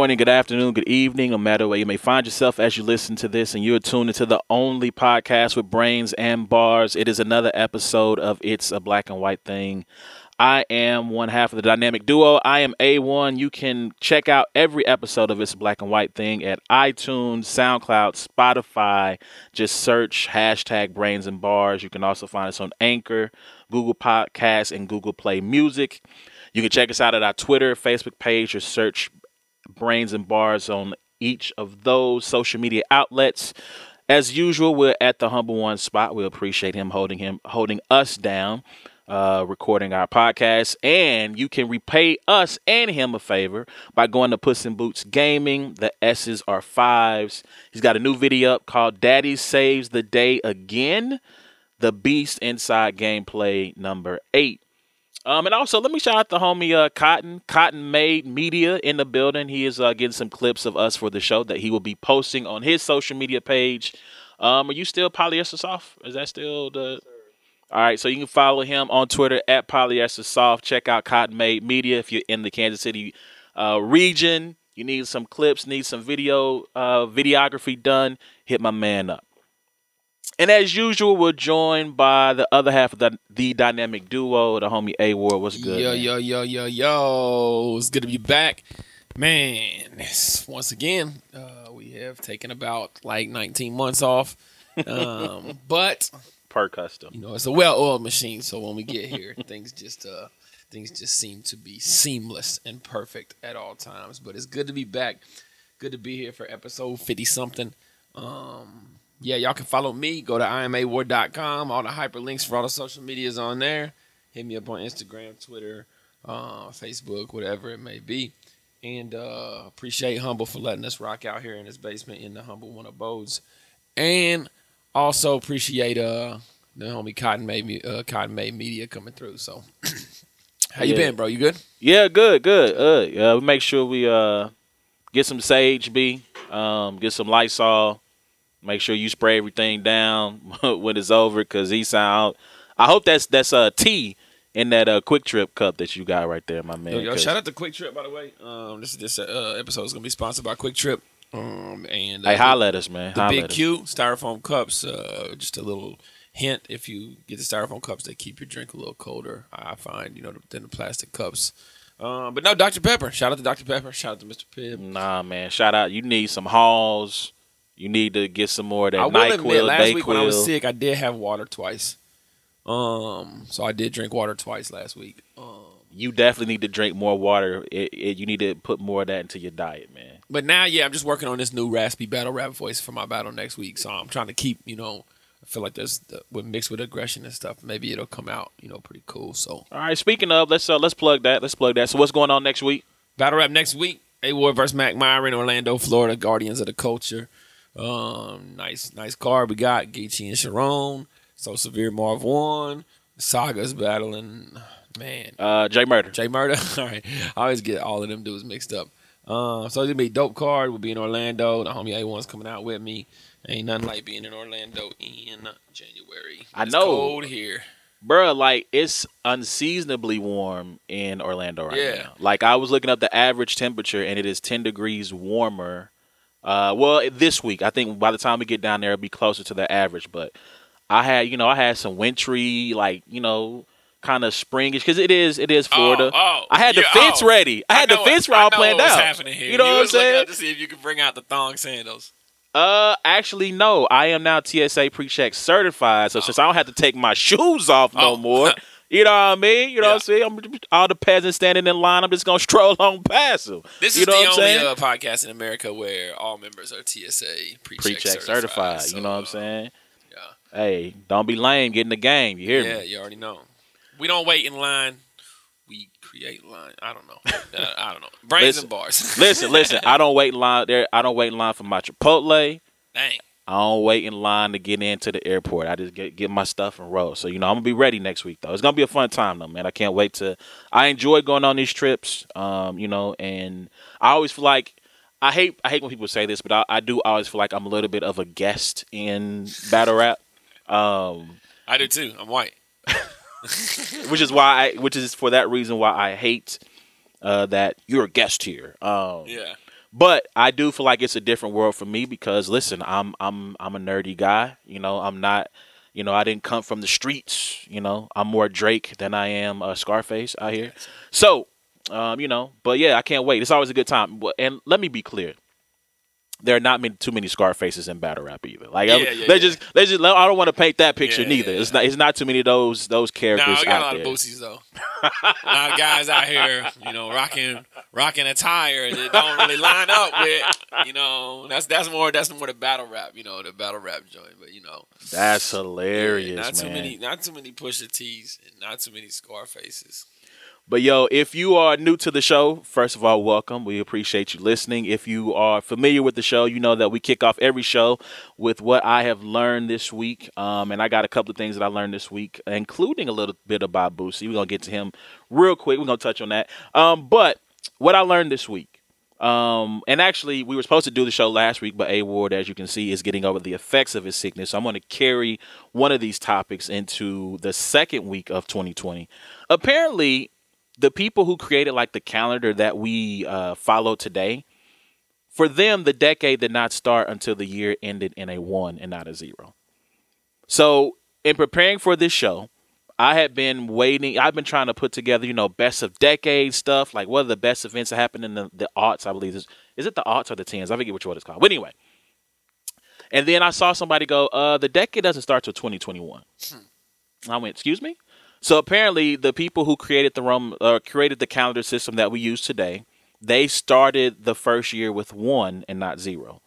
morning, good afternoon, good evening, no matter where you may find yourself as you listen to this, and you're tuned into the only podcast with brains and bars. It is another episode of It's a Black and White Thing. I am one half of the dynamic duo. I am A1. You can check out every episode of It's a Black and White Thing at iTunes, SoundCloud, Spotify. Just search hashtag brains and bars. You can also find us on Anchor, Google Podcasts, and Google Play Music. You can check us out at our Twitter, Facebook page, or search brains and bars on each of those social media outlets. As usual, we're at the humble one spot. We appreciate him holding him holding us down, uh, recording our podcast, and you can repay us and him a favor by going to Puss in Boots Gaming. The S's are fives. He's got a new video up called "Daddy Saves the Day Again." The Beast Inside gameplay number eight. Um, and also let me shout out the homie uh, Cotton, Cotton Made Media in the building. He is uh, getting some clips of us for the show that he will be posting on his social media page. Um, are you still polyester soft? Is that still the? All right, so you can follow him on Twitter at polyester soft. Check out Cotton Made Media if you're in the Kansas City uh, region. You need some clips, need some video uh, videography done. Hit my man up. And as usual, we're joined by the other half of the, the dynamic duo, the homie A Ward. What's good? Yo, man? yo, yo, yo, yo. It's good to be back. Man, once again, uh, we have taken about like 19 months off. Um, but, Per custom. you know, it's a well oiled machine. So when we get here, things just, uh, things just seem to be seamless and perfect at all times. But it's good to be back. Good to be here for episode 50 something. Um, yeah, y'all can follow me. Go to imaward.com. All the hyperlinks for all the social medias on there. Hit me up on Instagram, Twitter, uh, Facebook, whatever it may be. And uh, appreciate Humble for letting us rock out here in his basement in the Humble One abodes. And also appreciate uh, the homie Cotton Made, Me- uh, Cotton Made Media coming through. So, how you Yeah. been, bro? You good? Yeah, good, good. Uh, yeah, we make sure we uh get some sage B, um, get some Lysol. Make sure you spray everything down when it's over, cause he sound. I hope that's that's a tea in that uh quick trip cup that you got right there, my man. Yo, yo, shout out to Quick Trip, by the way. Um, this this uh, episode is gonna be sponsored by Quick Trip. Um, and uh, Hey, holla at us, man. the Holla Big. Q styrofoam cups. Uh, just a little hint: if you get the styrofoam cups, they keep your drink a little colder. I find, you know, than the plastic cups. Um, but no, Dr Pepper. Shout out to Dr Pepper. Shout out to Mr Pibb. Nah, man. Shout out. You need some Halls. You need to get some more of that I will NyQuil, admit, last week when I was sick, I did have water twice. Um, so I did drink water twice last week. Um, You definitely need to drink more water. It, it, you need to put more of that into your diet, man. But now, yeah, I'm just working on this new raspy battle rap voice for my battle next week. So I'm trying to keep, you know, I feel like there's the, with mixed with aggression and stuff. Maybe it'll come out, you know, pretty cool. So All right. Speaking of, let's uh, let's plug that. Let's plug that. So what's going on next week? battle rap next week. A Ward versus Mac Myron, Orlando, Florida, Guardians of the Culture. Um, nice, nice card we got. Geechee and Sharon. So severe Marv Won. Saga's battling. Man, Uh, Jay Murder. Jay Murder. all right. I always get all of them dudes mixed up. Uh, so it's gonna be a dope card. We'll be in Orlando. The homie A1's coming out with me. Ain't nothing like being in Orlando in January. I It's know. cold here. Bruh, like it's unseasonably warm in Orlando right Yeah. now. Like I was looking up the average temperature and it is 10 degrees warmer. Uh, well, this week I think by the time we get down there it'll be closer to the average. But I had, you know, I had some wintry, like you know, kind of springish because it is, it is Florida. Oh, oh, I had the fence oh. ready. I had the fence what- I know planned out. happening here. You know what I'm saying? out to see if you could bring out the thong sandals. Uh, actually, no. I am now TSA pre-check certified, so since I don't have to take my shoes off no Oh. more, you know what I mean? You know what I'm saying? I'm, all the peasants standing in line, I'm just gonna stroll on past them. This you is the only uh, podcast in America where all members are TSA pre-check, pre-check certified. So, you know what I'm uh, saying? yeah. Hey, don't be lame. Get in the game. You hear Yeah, me? Yeah, you already know. We don't wait in line. We create line. I don't know. Uh, I don't know. Brains Listen. and bars. listen, listen. I don't wait in line there. I don't wait in line for my Chipotle. Dang. I don't wait in line to get into the airport. I just get get my stuff and roll. So you know, I'm gonna be ready next week though. It's gonna be a fun time though, man. I can't wait to. I enjoy going on these trips. Um, you know, and I always feel like I hate I hate when people say this, but I, I do always feel like I'm a little bit of a guest in battle rap. Um, I do too. I'm white. which is why I, which is for that reason why I hate uh, that you're a guest here. Um, Yeah. But I do feel like it's a different world for me because listen, I'm I'm I'm a nerdy guy. You know, I'm not. You know, I didn't come from the streets. You know, I'm more Drake than I am uh, Scarface out here. So, um, you know, but yeah, I can't wait. It's always a good time. And let me be clear. There are not many, too many Scarfaces in battle rap either. Like Yeah, I'm- yeah, they yeah. just they just I don't want to paint that picture neither. It's not it's not too many of those those Nah, characters we got a lot there. of boosies though. a lot of guys out here, you know, rocking rocking attire that don't really line up with, you know, that's that's more that's more the battle rap, you know, the battle rap joint. But you know, That's hilarious, not too many, not too many Pusha T's, and not too many Scarfaces. But yo, if you are new to the show, first of all, welcome. We appreciate you listening. If you are familiar with the show, you know that we kick off every show with what I have learned this week. Um, and I got a couple of things that I learned this week, including a little bit about Boosie. We're gonna get to him real quick. We're gonna touch on that. Um, but what I learned this week. Um, and actually, we were supposed to do the show last week, but A Ward, as you can see, is getting over the effects of his sickness. So I'm going to carry one of these topics into the second week of 2020. Apparently, the people who created like the calendar that we uh, follow today, for them, the decade did not start until the year ended in a one and not a zero. So, in preparing for this show, I had been waiting. I've been trying to put together, you know, best of decade stuff. Like, what are the best events that happened in the, the aughts? I believe is is it the aughts or the tens? I forget which one it's called. But anyway, and then I saw somebody go, "Uh, the decade doesn't start till 2021." I went, "Excuse me." So apparently, the people who created the Rome, uh, created the calendar system that we use today, they started the first year with one and not zero.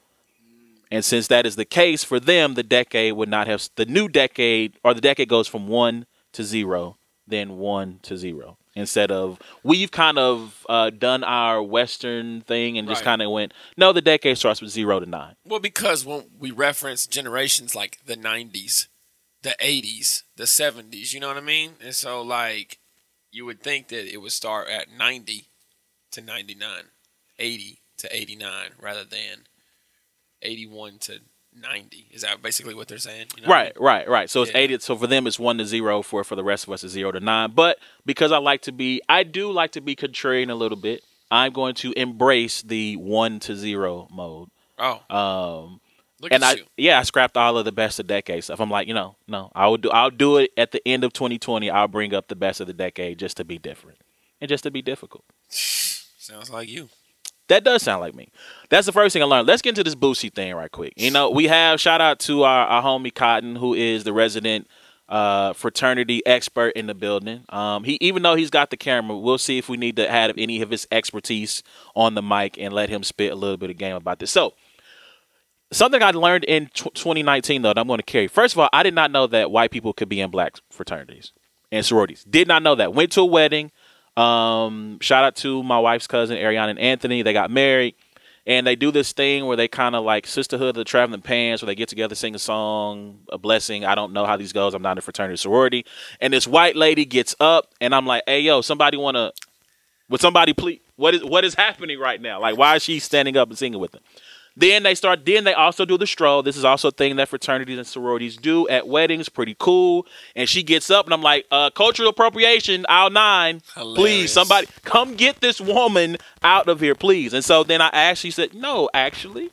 And since that is the case for them, the decade would not have the new decade or the decade goes from one to zero, then one to zero. Instead of we've kind of uh, done our Western thing and just Right. kind of went, no, the decade starts with zero to nine. Well, because when we reference generations like the '90s, the '80s, the '70s, you know what I mean, and so like you would think that it would start at 90 to 99, 80 to 89, rather than 81 to 90. Is that basically what they're saying? You know what I Right, right, right. So it's Yeah. eighty. So for them, it's one to zero. For for the rest of us, it's zero to nine. But because I like to be, I do like to be contrarian a little bit. I'm going to embrace the one to zero mode. Oh, Um, look and I you. yeah, I scrapped all of the best of decade stuff. I'm like, you know, no, I would do. I'll do it at the end of 2020. I'll bring up the best of the decade just to be different and just to be difficult. Sounds like you. That does sound like me. That's the first thing I learned. Let's get into this Boosie thing right quick. You know, we have shout out to our, our homie Cotton, who is the resident uh, fraternity expert in the building. Um, he even though he's got the camera, we'll see if we need to have any of his expertise on the mic and let him spit a little bit of game about this. So. Something I learned in tw 2019 though that I'm going to carry. First of all, I did not know that white people could be in black fraternities and sororities. Did not know that. Went to a wedding. Um, shout out to my wife's cousin Ariana and Anthony. They got married, and they do this thing where they kind of like sisterhood of the traveling pants, where they get together, sing a song, a blessing. I don't know how these goes. I'm not in a fraternity sorority. And this white lady gets up, and I'm like, "Hey, yo, somebody want to? Would somebody please? What is what is happening right now? Like, why is she standing up and singing with them?" Then they start. Then they also do the stroll. This is also a thing that fraternities and sororities do at weddings. Pretty cool. And she gets up, and I'm like, uh, "Cultural appropriation, aisle nine, Hilarious. please, somebody come get this woman out of here, please." And so then I actually said, "No, actually,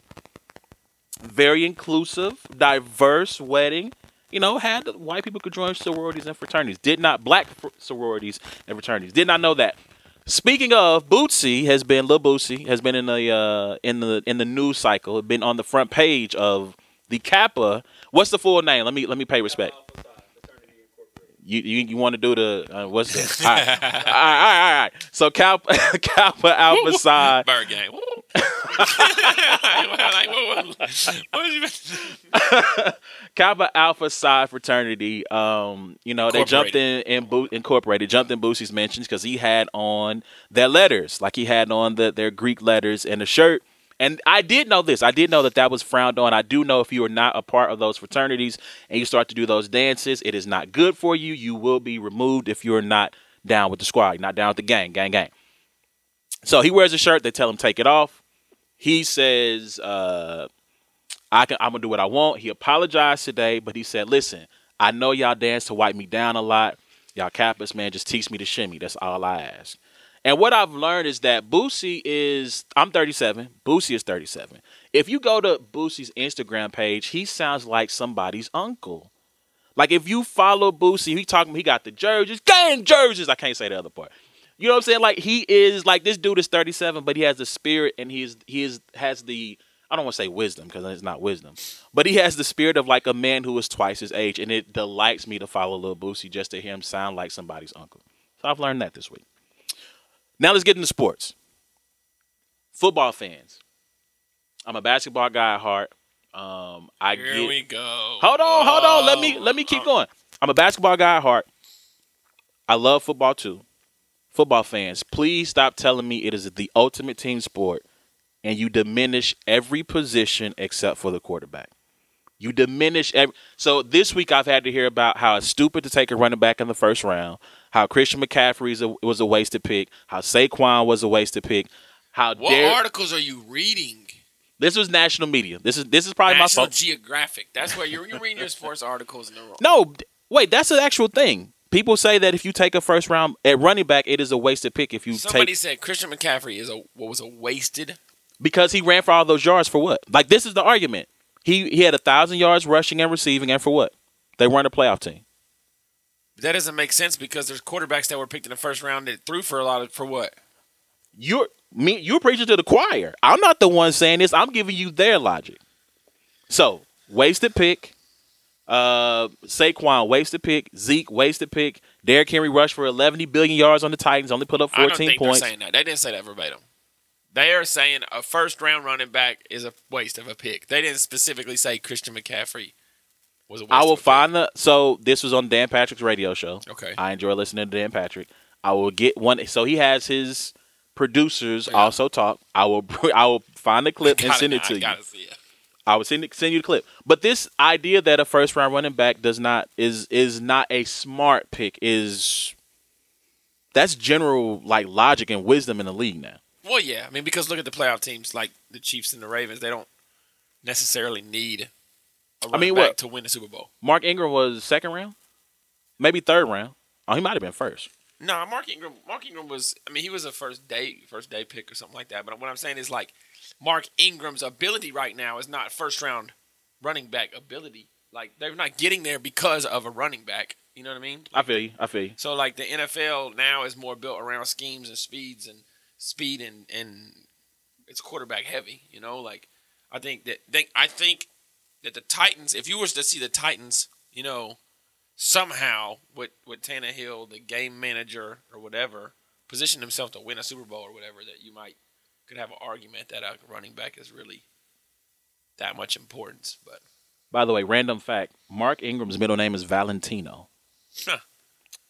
very inclusive, diverse wedding. You know, had white people could join sororities and fraternities. Did not black fr- sororities and fraternities. Did not know that." Speaking of, Boosie has been Lil Boosie has been in the uh, in the in the news cycle. Been on the front page of the Kappa. What's the full name? Let me let me pay respect. You you, you want to do the uh, what's that? all, right. all right, all right, all right. So Kappa Kappa Alpha Psi. Bird gang. Kappa Alpha Psi fraternity. Um, you know, they jumped in in Bo- incorporated, jumped in Boosie's mentions because he had on their letters, like he had on the their Greek letters and a shirt. And I did know this. I did know that that was frowned on. I do know if you are not a part of those fraternities and you start to do those dances, it is not good for you. You will be removed if you're not down with the squad, you're not down with the gang, gang, gang. So he wears a shirt. They tell him take it off. He says, uh, I can, I'm gonna do what I want. He apologized today, but he said, "Listen, I know y'all dance to wipe me down a lot. Y'all Kappas, man, just teach me to shimmy. That's all I ask." And what I've learned is that Boosie is I'm 37. Boosie is 37. If you go to Boosie's Instagram page, he sounds like somebody's uncle. Like if you follow Boosie, he talking he got the jerseys, gang jerseys. I can't say the other part. You know what I'm saying? Like he is like this dude is 37, but he has the spirit and he is he is has the I don't want to say wisdom because it's not wisdom, but he has the spirit of like a man who is twice his age, and it delights me to follow Lil Boosie just to hear him sound like somebody's uncle. So I've learned that this week. Now let's get into sports. Football fans. I'm a basketball guy at heart. Um, I Here get. we go. Hold on, hold on. Let me let me keep oh. going. I'm a basketball guy at heart. I love football too. Football fans, please stop telling me it is the ultimate team sport and you diminish every position except for the quarterback. You diminish every so this week I've had to hear about how it's stupid to take a running back in the first round, how Christian McCaffrey a, was a wasted pick, how Saquon was a wasted pick, how What Derek- articles are you reading? this was national media. This is this is probably National my fault. Geographic. That's where you're, you're reading your sports articles in the wrong. No, wait, that's an actual thing. People say that if you take a first round at running back, it is a wasted pick if you Somebody take said Christian McCaffrey is a what was a wasted. because he ran for all those yards for what? Like this is the argument. He he had a thousand yards rushing and receiving, and for what? They weren't a playoff team. That doesn't make sense because there's quarterbacks that were picked in the first round that threw for a lot of for what? You're me. You're preaching to the choir. I'm not the one saying this. I'm giving you their logic. So wasted pick. Uh, Saquon wasted pick. Zeke wasted pick. Derrick Henry rushed for 11 billion yards on the Titans. Only put up I don't 14 think points. saying that. They didn't say that verbatim. They are saying a first round running back is a waste of a pick. They didn't specifically say Christian McCaffrey was waste. I will find the. So this was on Dan Patrick's radio show. Okay. I enjoy listening to Dan Patrick. I will get one. So he has his producers also talk. I will. I will find the clip and send it I to you. gotta see it. I will send send you the clip. But this idea that a first round running back does not is is not a smart pick is that's general like logic and wisdom in the league now. Well, yeah. I mean, because look at the playoff teams like the Chiefs and the Ravens. They don't necessarily need running mean, what- to win the Super Bowl. Mark Ingram was second round, maybe third round. Oh, he might have been first. No, Mark Ingram. Mark Ingram was. I mean, he was a first day first day pick or something like that. But what I'm saying is like Mark Ingram's ability right now is not first round running back ability. Like they're not getting there because of a running back. You know what I mean? I feel you. I feel you. So like the NFL now is more built around schemes and speeds and speed and and it's quarterback heavy. You know, like I think that they, I think that the Titans, if you was to see the Titans, you know, somehow with with Tannehill, the game manager or whatever, position himself to win a Super Bowl or whatever, that you might could have an argument that a running back is really that much importance. But By the way, random fact: Mark Ingram's middle name is Valentino. Huh.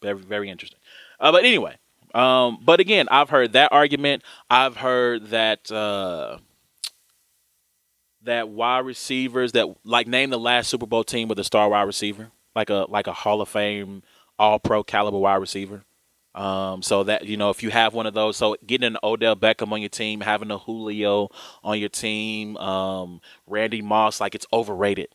Very, very interesting. Uh, but anyway, um, but again, I've heard that argument. I've heard that uh, that wide receivers that like name the last Super Bowl team with a star wide receiver, like a like a Hall of Fame, All Pro caliber wide receiver. Um, so that you know, if you have one of those, so getting an Odell Beckham on your team, having a Julio on your team, um, Randy Moss, like it's overrated.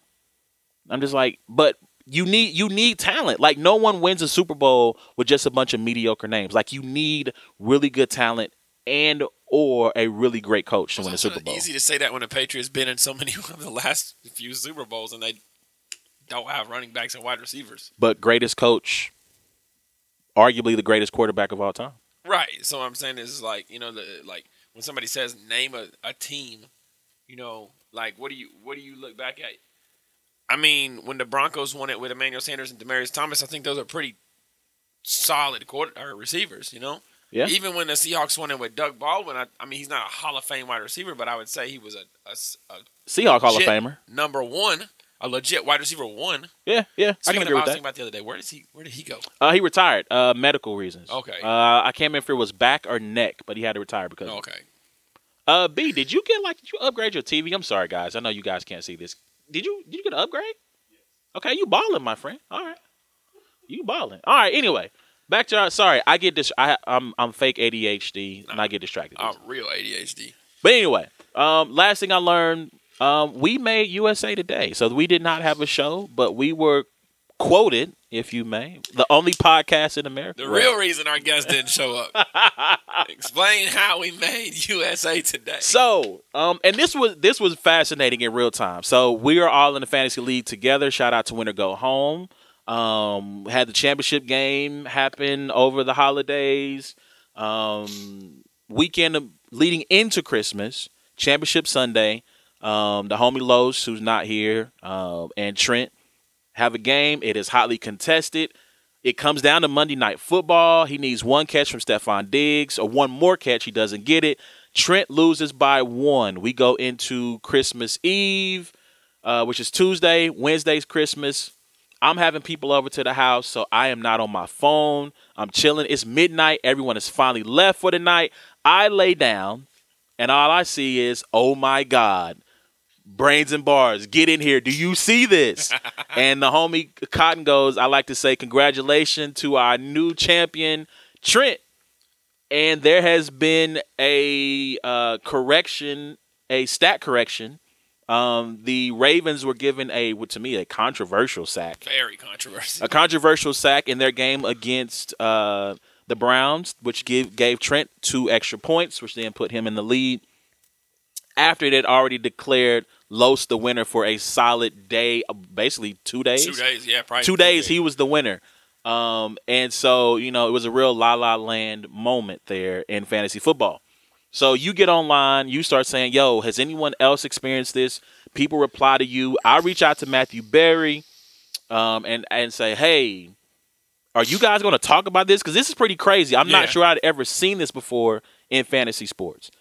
I'm just like, but you need you need talent. Like no one wins a Super Bowl with just a bunch of mediocre names. Like you need really good talent and or a really great coach to win a Super Bowl. Easy to say that when the Patriots been in so many of the last few Super Bowls and they don't have running backs and wide receivers. But greatest coach, arguably the greatest quarterback of all time. Right. So what I'm saying is like you know the like when somebody says name a, a team, you know like what do you what do you look back at? I mean, when the Broncos won it with Emmanuel Sanders and Demaryius Thomas, I think those are pretty solid quarter or receivers. You know. Yeah. Even when the Seahawks won it with Doug Baldwin, I, I mean he's not a Hall of Fame wide receiver, but I would say he was a a Seahawk Hall of legit Famer. number one, a legit wide receiver one. Yeah, yeah, I can Speaking agree of, I with was that. thinking about the other day. Where does he? Where did he go? Uh, he retired, uh, medical reasons. Okay. Uh, I can't remember if it was back or neck, but he had to retire because. of. Okay. Uh, B, did you get like did you upgrade your TV? I'm sorry, guys. I know you guys can't see this. Did you did you get an upgrade? Okay, you balling, my friend. All right, you balling. All right. Anyway, back to our. Sorry, I get this. I I'm I'm fake ADHD and I get distracted. I'm real ADHD. But anyway, um, last thing I learned, um, we made USA Today, so we did not have a show, but we were quoted, if you may, the only podcast in America. The real reason our guest didn't show up. Explain how we made USA today. So, um, and this was this was fascinating in real time. So we are all in the fantasy league together. Shout out to Winter Go Home. Um, had the championship game happen over the holidays. Um, weekend leading into Christmas, championship Sunday. Um, the homie Los, who's not here, uh, and Trent have a game. It is hotly contested. It comes down to Monday night football. He needs one catch from Stefon Diggs or one more catch. He doesn't get it. Trent loses by one. We go into Christmas Eve, uh, which is Tuesday. Wednesday's Christmas. I'm having people over to the house, so I am not on my phone. I'm chilling. It's midnight. Everyone has finally left for the night. I lay down, and all I see is, oh my God, brains and bars, get in here. Do you see this? and the homie Cotton goes, I like to say congratulations to our new champion, Trent. And there has been a uh, correction, a stat correction. Um, the Ravens were given a, to me, a controversial sack. Very controversial. A controversial sack in their game against uh, the Browns, which give, gave Trent two extra points, which then put him in the lead. After it had already declared Los the winner for a solid day, basically two days. Two days, yeah, probably. Two days, he was the winner. Um, and so, you know, it was a real la la land moment there in fantasy football. So you get online, you start saying, yo, has anyone else experienced this? People reply to you. I reach out to Matthew Berry um, and, and say, hey, are you guys going to talk about this? Because this is pretty crazy. I'm Yeah. not sure I'd ever seen this before in fantasy sports.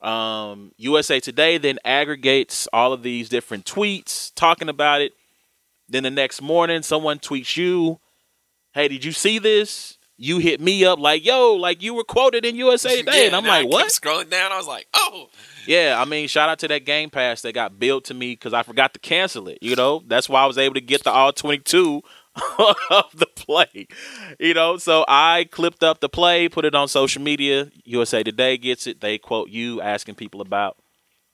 Um, USA Today then aggregates all of these different tweets talking about it. Then the next morning, someone tweets you, "Hey, did you see this?" You hit me up like, "Yo, like you were quoted in USA Today," Yeah, and I'm and I like, "What?" scrolling down, I was like, oh. Yeah, I mean, shout out to that Game Pass that got billed to me because I forgot to cancel it. You know, that's why I was able to get the all 22 of the play. You know, so I clipped up the play, put it on social media. USA Today gets it. They quote you asking people about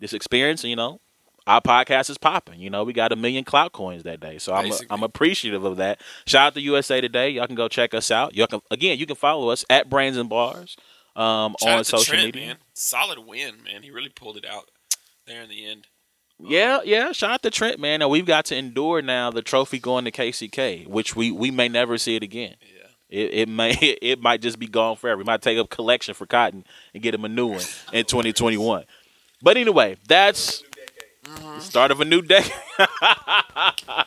this experience. You know, our podcast is popping. You know, we got a million clout coins that day, so I'm Basically. I'm appreciative of that. Shout out to USA Today. Y'all can go check us out. Y'all can again, you can follow us at Brains and Bars um, Shout on social Trent, media. man. Solid win, man. He really pulled it out there in the end. Yeah, yeah. Shout out to Trent, man. Now we've got to endure now the trophy going to KCK, which we we may never see it again. Yeah. It, it may it might just be gone forever. We might take up collection for Cotton and get him a new one in 2021. But anyway, that's the start of a new day.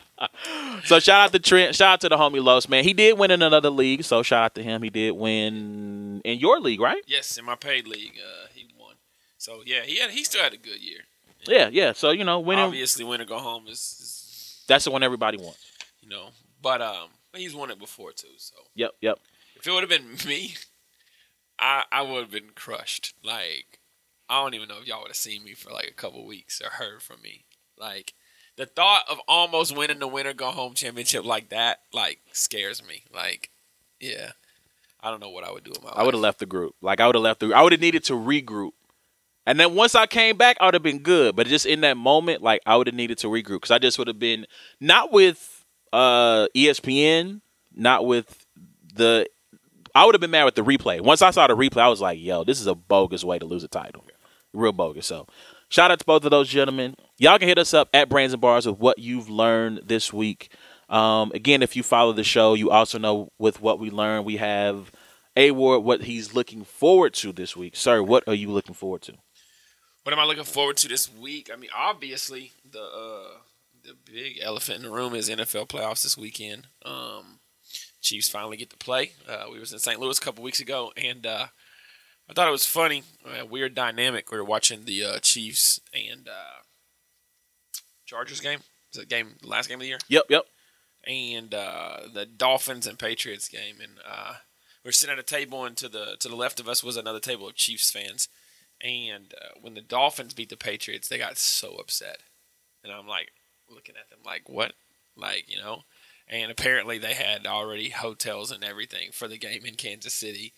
so shout out to Trent. Shout out to the homie Los, man. He did win in another league, so shout out to him. He did win in your league, right? Yes, in my paid league, uh, he won. So yeah, he had he still had a good year. Yeah, yeah. So you know, winning Obviously, win or go home is, is that's the one everybody wants. you know, but um, he's won it before too. So Yep, yep. if it would have been me, I I would have been crushed. Like I don't even know if y'all would have seen me for like a couple weeks or heard from me. Like the thought of almost winning the winter go home championship like that, like scares me. Like yeah, I don't know what I would do with my. I would have left the group. Like I would have left the. I would have needed to regroup, and then once I came back, I would have been good. But just in that moment, like I would have needed to regroup because I just would have been not with uh ESPN, not with the. I would have been mad with the replay. Once I saw the replay, I was like, "Yo, this is a bogus way to lose a title, real bogus." So, shout out to both of those gentlemen. Y'all can hit us up at Brains and Bars with what you've learned this week. Um, again, if you follow the show, you also know with what we learned, we have a Ward what he's looking forward to this week. Sir, what are you looking forward to? What am I looking forward to this week? I mean, obviously the uh, the big elephant in the room is NFL playoffs this weekend. Um, Chiefs finally get to play. Uh, we was in St. Louis a couple weeks ago, and uh, I thought it was funny, a weird dynamic. We were watching the uh, Chiefs and uh, Chargers game. Was it game the last game of the year? Yep, yep. and uh, the Dolphins and Patriots game, and uh, we are sitting at a table, and to the to the left of us was another table of Chiefs fans, and uh, when the Dolphins beat the Patriots, they got so upset, and I'm like looking at them like what, like you know, and apparently they had already hotels and everything for the game in Kansas City,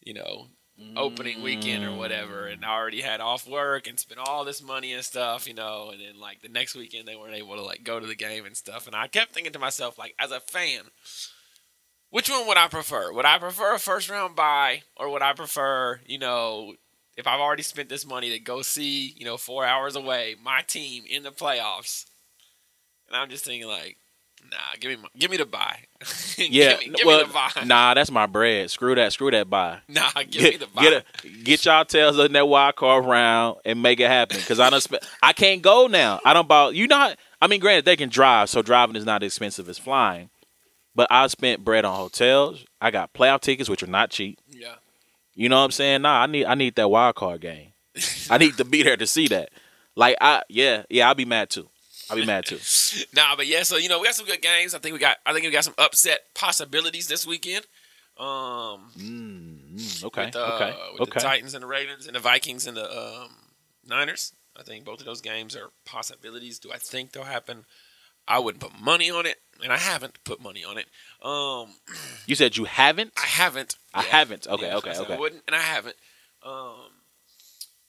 you know, opening weekend or whatever, and I already had off work and spent all this money and stuff, you know. And then like the next weekend, they weren't able to like go to the game and stuff. And I kept thinking to myself, like, as a fan, which one would I prefer? Would I prefer a first round bye, or would I prefer, you know, if I've already spent this money to go see, you know, four hours away, my team in the playoffs? And I'm just thinking like, nah, give me my, give me the bye. Yeah, give me, give well, buy. nah, that's my bread. Screw that. Screw that bye. Nah, give me the bye. Get a, get y'all tails in that wild card round and make it happen. Cause I don't. I can't go now. I don't about you. Not. I mean, granted, they can drive, so driving is not as expensive as flying. But I spent bread on hotels. I got playoff tickets, which are not cheap. yeah. You know what I'm saying? Nah, I need. I need that wild card game. I need to be there to see that. Like I, yeah, yeah, I'll be mad too. I'll be mad too. Nah, but yeah, so you know we got some good games. I think we got I think we got some upset possibilities this weekend. Um, Mm, okay, with, uh, okay, with okay. the Titans and the Ravens and the Vikings and the um, Niners. I think both of those games are possibilities. Do I think they'll happen? I wouldn't put money on it, and I haven't put money on it. Um, You said you haven't. I haven't. I Yeah. haven't. Okay, Yeah, okay, okay. I wouldn't, and I haven't. Um,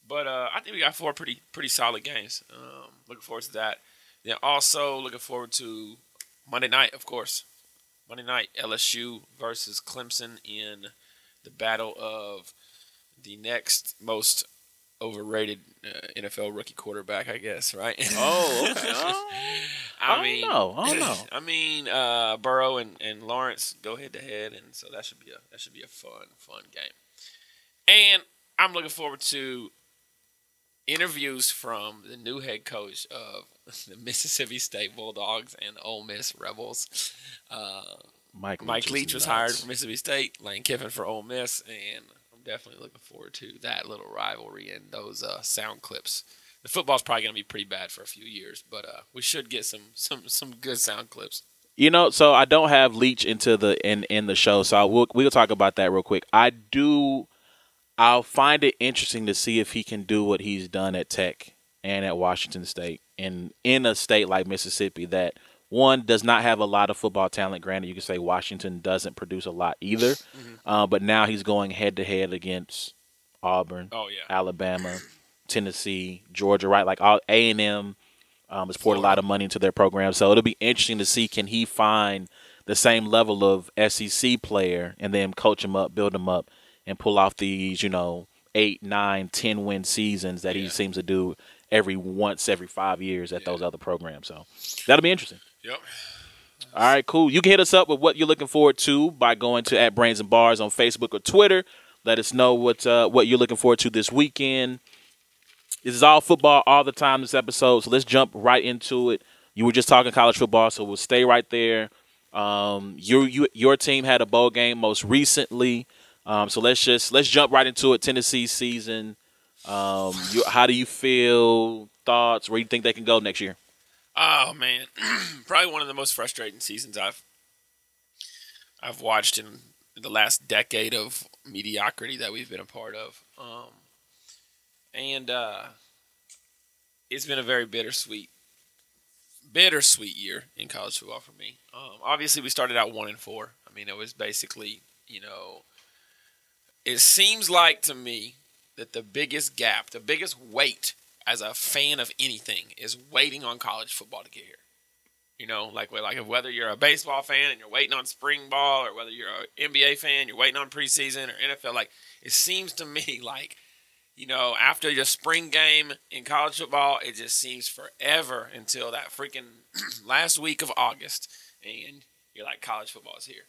but uh, I think we got four pretty pretty solid games. Um, looking forward to that. Then also looking forward to Monday night, of course. Monday night, LSU versus Clemson in the battle of the next most overrated uh, NFL rookie quarterback, I guess. Right? Oh, okay. Oh. I, I don't mean, know. I don't know. I mean, uh, Burrow and, and Lawrence go head to head, and so that should be a that should be a fun fun game. And I'm looking forward to interviews from the new head coach of the Mississippi State Bulldogs and Ole Miss Rebels. Uh, Mike Mike is Leach was nuts. hired for Mississippi State, Lane Kiffin for Ole Miss, and I'm definitely looking forward to that little rivalry and those uh, sound clips. The football's probably going to be pretty bad for a few years, but uh, we should get some some some good sound clips. You know, so I don't have Leach into the in in the show, so I will, we'll talk about that real quick. I do. I'll find it interesting to see if he can do what he's done at Tech and at Washington State, and in a state like Mississippi that one does not have a lot of football talent. Granted, you can say Washington doesn't produce a lot either, uh, but now he's going head to head against Auburn, Oh yeah, Alabama, Tennessee, Georgia, right? Like all A and M um, has poured a lot of money into their program, so it'll be interesting to see can he find the same level of SEC player and then coach him up, build him up, and pull off these you know eight, nine, ten win seasons that he seems to do every once every five years at those other programs. So that'll be interesting. yep. All right, cool. You can hit us up with what you're looking forward to by going to at Brains and Bars on Facebook or Twitter. Let us know what uh, what you're looking forward to this weekend. This is all football all the time. This episode, so let's jump right into it. You were just talking college football, so we'll stay right there. Um, your you, your team had a bowl game most recently, um, so let's just let's jump right into it. Tennessee season. Um, you, how do you feel? Thoughts? Where do you think they can go next year? Oh man, probably one of the most frustrating seasons I've I've watched in the last decade of mediocrity that we've been a part of. Um, and uh, it's been a very bittersweet, bittersweet year in college football for me. Um, obviously, we started out one and four. I mean, it was basically, you know, it seems like to me that the biggest gap, the biggest weight as a fan of anything is waiting on college football to get here. You know, like like whether you're a baseball fan and you're waiting on spring ball, or whether you're an NBA fan, you're waiting on preseason or NFL. Like it seems to me like, you know, after your spring game in college football, it just seems forever until that freaking last week of August, and you're like, college football is here.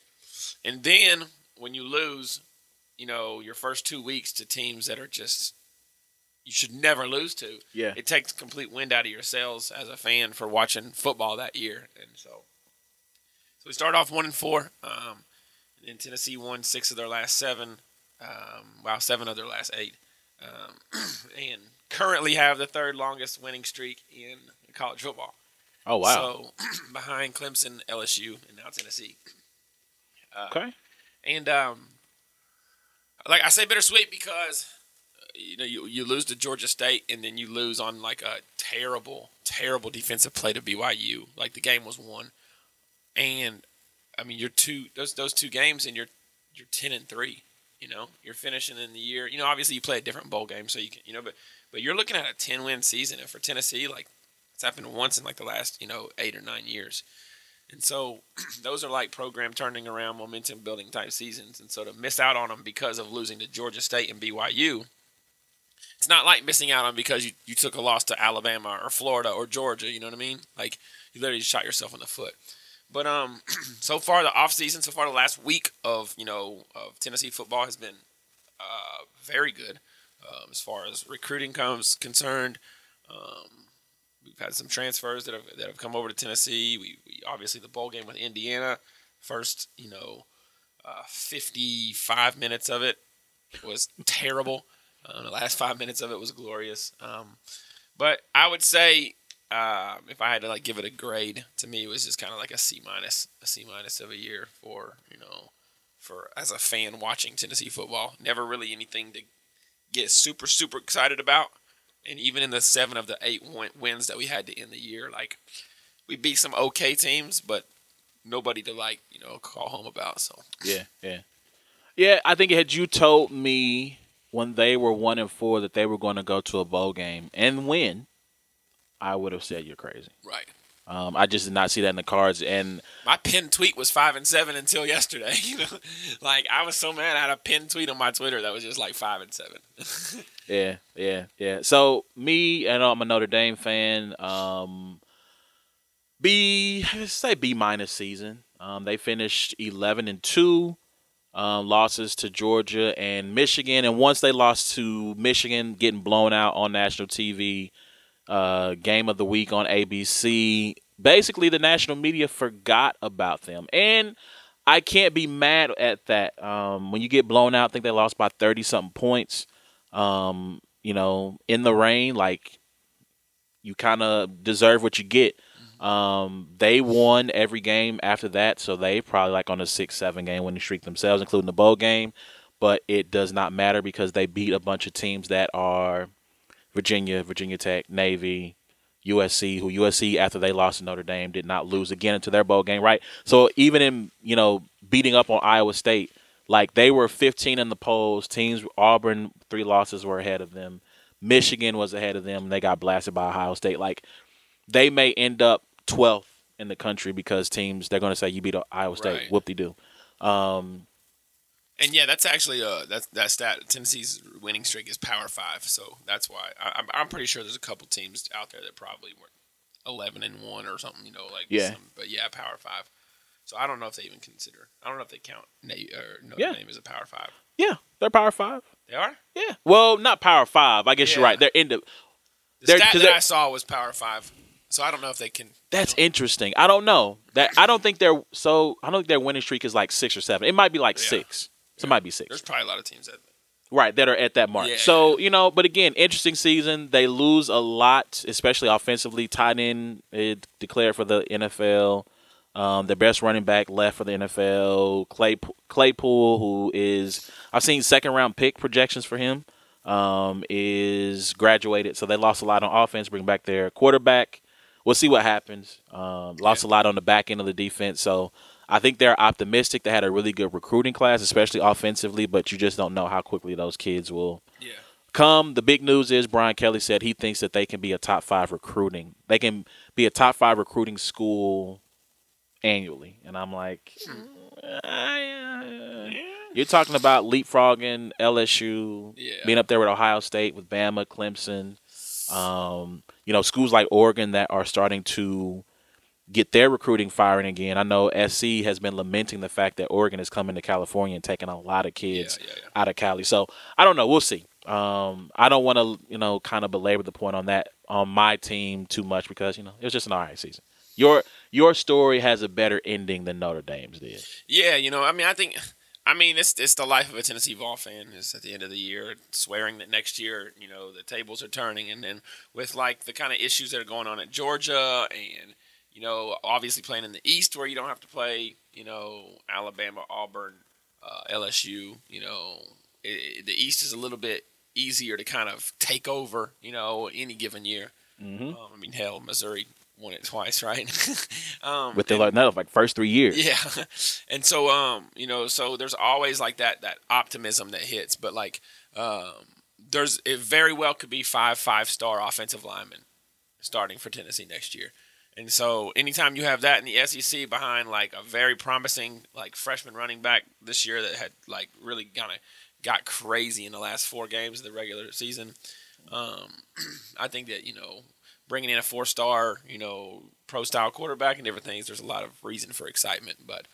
And then when you lose, you know, your first two weeks to teams that are just you should never lose to. Yeah. It takes complete wind out of your sails as a fan for watching football that year. And so so we start off one and four. Um, and then Tennessee won six of their last seven. Um, wow, seven of their last eight. Um, and currently have the third longest winning streak in college football. Oh wow. So behind Clemson, LSU, and now Tennessee. Uh, okay. and um, like I say, bittersweet because uh, you know you, you lose to Georgia State and then you lose on like a terrible, terrible defensive play to BYU. Like the game was won, and I mean you're two those those two games and you're you're ten and three. You know, you're finishing in the year. You know, obviously you play a different bowl game, so you can, you know, but but you're looking at a 10 win season, and for Tennessee, like it's happened once in like the last you know eight or nine years. And so those are like program turning around, momentum building type seasons. And so to miss out on them because of losing to Georgia State and BYU, it's not like missing out on because you, you took a loss to Alabama or Florida or Georgia. You know what I mean? Like you literally shot yourself in the foot. But um, so far the off season, so far the last week of you know of Tennessee football has been uh, very good um, as far as recruiting comes concerned. Um, we've had some transfers that have that have come over to Tennessee. We, we obviously the bowl game with Indiana, first you know, uh, 55 minutes of it was terrible. Uh, the last five minutes of it was glorious. Um, but I would say uh, if I had to like give it a grade, to me it was just kind of like a C minus, a C minus of a year for you know, for as a fan watching Tennessee football. Never really anything to get super super excited about. And even in the seven of the eight wins that we had to end the year, like we beat some okay teams, but nobody to like you know call home about. So yeah, yeah, yeah. I think had you told me when they were one and four that they were going to go to a bowl game and win, I would have said you're crazy. Right. Um, I just did not see that in the cards. And my pinned tweet was five and seven until yesterday. You know, like I was so mad. I had a pinned tweet on my Twitter that was just like five and seven. yeah, yeah, yeah. So me, and I'm a Notre Dame fan. Um, B, say B minus season. Um, they finished eleven and two. Um, losses to Georgia and Michigan, and once they lost to Michigan, getting blown out on national TV uh, game of the week on ABC. Basically, the national media forgot about them, and I can't be mad at that. Um, when you get blown out, I think they lost by thirty something points. Um, you know, in the rain, like you kind of deserve what you get. Um, they won every game after that, so they probably like on a six, seven game winning streak themselves, including the bowl game. But it does not matter because they beat a bunch of teams that are Virginia, Virginia Tech, Navy, USC, who USC after they lost to Notre Dame did not lose again into their bowl game, right? So even in you know beating up on Iowa State, like they were 15 in the polls. Teams Auburn three losses were ahead of them. Michigan was ahead of them. They got blasted by Ohio State. Like they may end up 12th in the country because teams they're going to say you beat Iowa State. Right. Whoop de doo. Um, and yeah, that's actually uh that that stat. Tennessee's winning streak is Power Five, so that's why I, am I'm pretty sure there's a couple teams out there that probably were eleven and one or something. You know, like yeah, some, but yeah, Power Five. So I don't know if they even consider. I don't know if they count or Notre yeah. Dame as a Power Five. Yeah, they're Power Five. They are. Yeah. Well, not Power Five. I guess yeah. you're right. They're in the. The stat that I saw was Power Five. So I don't know if they can. That's interesting. I don't know that. I don't think they're so. I don't think their winning streak is like six or seven. It might be like yeah. six. So it might be six. There's probably a lot of teams that right that are at that mark. Yeah. So you know, but again, interesting season. They lose a lot, especially offensively. Tight end it declared for the NFL. Um, the best running back left for the NFL. Clay Claypool, who is I've seen second round pick projections for him, um, is graduated. So they lost a lot on offense. Bring back their quarterback. We'll see what happens. Um, lost a lot on the back end of the defense. So I think they're optimistic. They had a really good recruiting class, especially offensively, but you just don't know how quickly those kids will yeah. come. The big news is Brian Kelly said he thinks that they can be a top five recruiting. They can be a top five recruiting school annually, and I'm like, uh, you're talking about leapfrogging LSU, yeah. being up there with Ohio State, with Bama, Clemson. Um, you know, schools like Oregon that are starting to get their recruiting firing again. I know SC has been lamenting the fact that Oregon is coming to California and taking a lot of kids yeah, yeah, yeah. out of Cali. So I don't know. We'll see. Um, I don't want to, you know, kind of belabor the point on that on my team too much because you know it was just an alright season. Your your story has a better ending than Notre Dame's did. Yeah, you know, I mean, I think. I mean, it's it's the life of a Tennessee Vol fan. Is at the end of the year swearing that next year, you know, the tables are turning, and then with like the kind of issues that are going on at Georgia and you know, obviously playing in the East where you don't have to play, you know, Alabama, Auburn, uh, LSU. You know, it, the East is a little bit easier to kind of take over, you know, any given year. Mm-hmm. Um, I mean, hell, Missouri won it twice, right? um, with the and- like, no, like first three years. yeah, and so um, you know, so there's always like that that optimism that hits, but like um, there's it very well could be five five star offensive linemen starting for Tennessee next year, and so anytime you have that in the SEC behind like a very promising like freshman running back this year that had like really kind of got crazy in the last four games of the regular season, um, I think that you know bringing in a four star, you know, pro style quarterback and different things, there's a lot of reason for excitement, but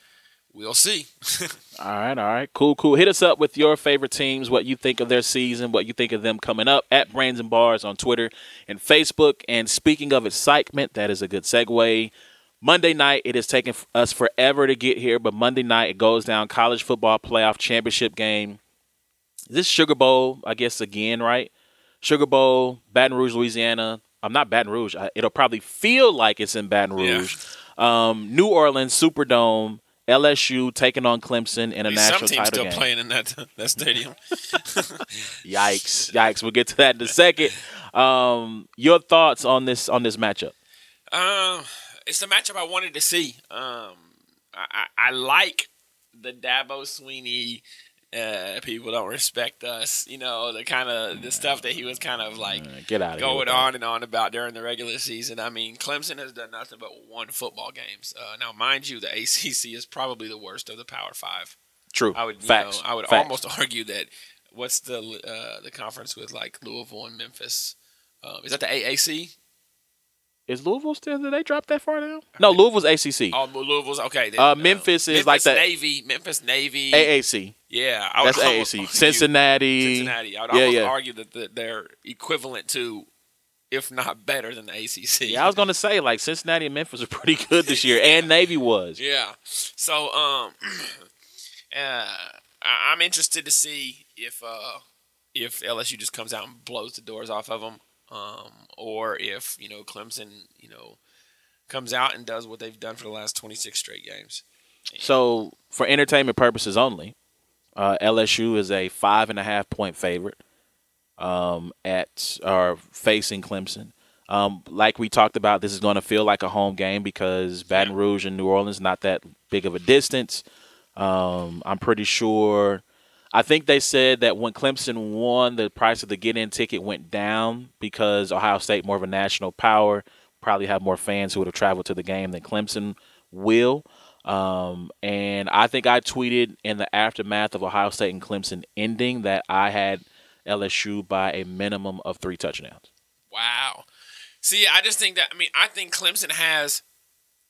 we'll see. All right, all right, cool, cool. Hit us up with your favorite teams, what you think of their season, what you think of them coming up at Brains and Bars on Twitter and Facebook. And speaking of excitement, that is a good segue. Monday night, it has taken us forever to get here, but Monday night it goes down college football playoff championship game. This Sugar Bowl, I guess again, right? Sugar Bowl, Baton Rouge, Louisiana. I'm not Baton Rouge. I- It'll probably feel like it's in Baton Yeah. Rouge. Um, New Orleans Superdome, LSU taking on Clemson in a Some national teams title still game. playing in that that stadium. Yikes! Yikes! We'll get to that in a second. Um, your thoughts on this on this matchup? Um, it's the matchup I wanted to see. Um, I, I, I like the Dabo Swinney. Uh, people don't respect us. You know the kind of the stuff that he was kind of like Uh, Get out going on and on about during the regular season. I mean, Clemson has done nothing but won football games. Uh, now, mind you, the ACC is probably the worst of the Power Five. True. I would, Facts. know, I would Facts. almost argue that what's the uh, the conference with like Louisville and Memphis? Um, is that the AAC? Is Louisville still? Did they drop that far down? No, Louisville's ACC. Oh, Louisville's okay. then, Uh, Memphis is like the- Navy. Memphis Navy. AAC. Yeah, I That's almost AAC. Cincinnati. Cincinnati. I would Yeah, almost yeah. argue that the, they're equivalent to, if not better than the ACC. Yeah, I was gonna say like Cincinnati and Memphis are pretty good this year, and Navy was. Yeah. So um, uh, I- I'm interested to see if uh if LSU just comes out and blows the doors off of them, um, or if you know Clemson you know comes out and does what they've done for the last 26 straight games. So for entertainment purposes only, uh, LSU is a five and a half point favorite um, at or facing Clemson. Um, like we talked about, this is going to feel like a home game because Baton Rouge and New Orleans not that big of a distance. Um, I'm pretty sure. I think they said that when Clemson won, the price of the get-in ticket went down because Ohio State more of a national power, probably have more fans who would have traveled to the game than Clemson will. Um, and I think I tweeted in the aftermath of Ohio State and Clemson ending that I had LSU by a minimum of three touchdowns. Wow. See, I just think that I mean I think Clemson has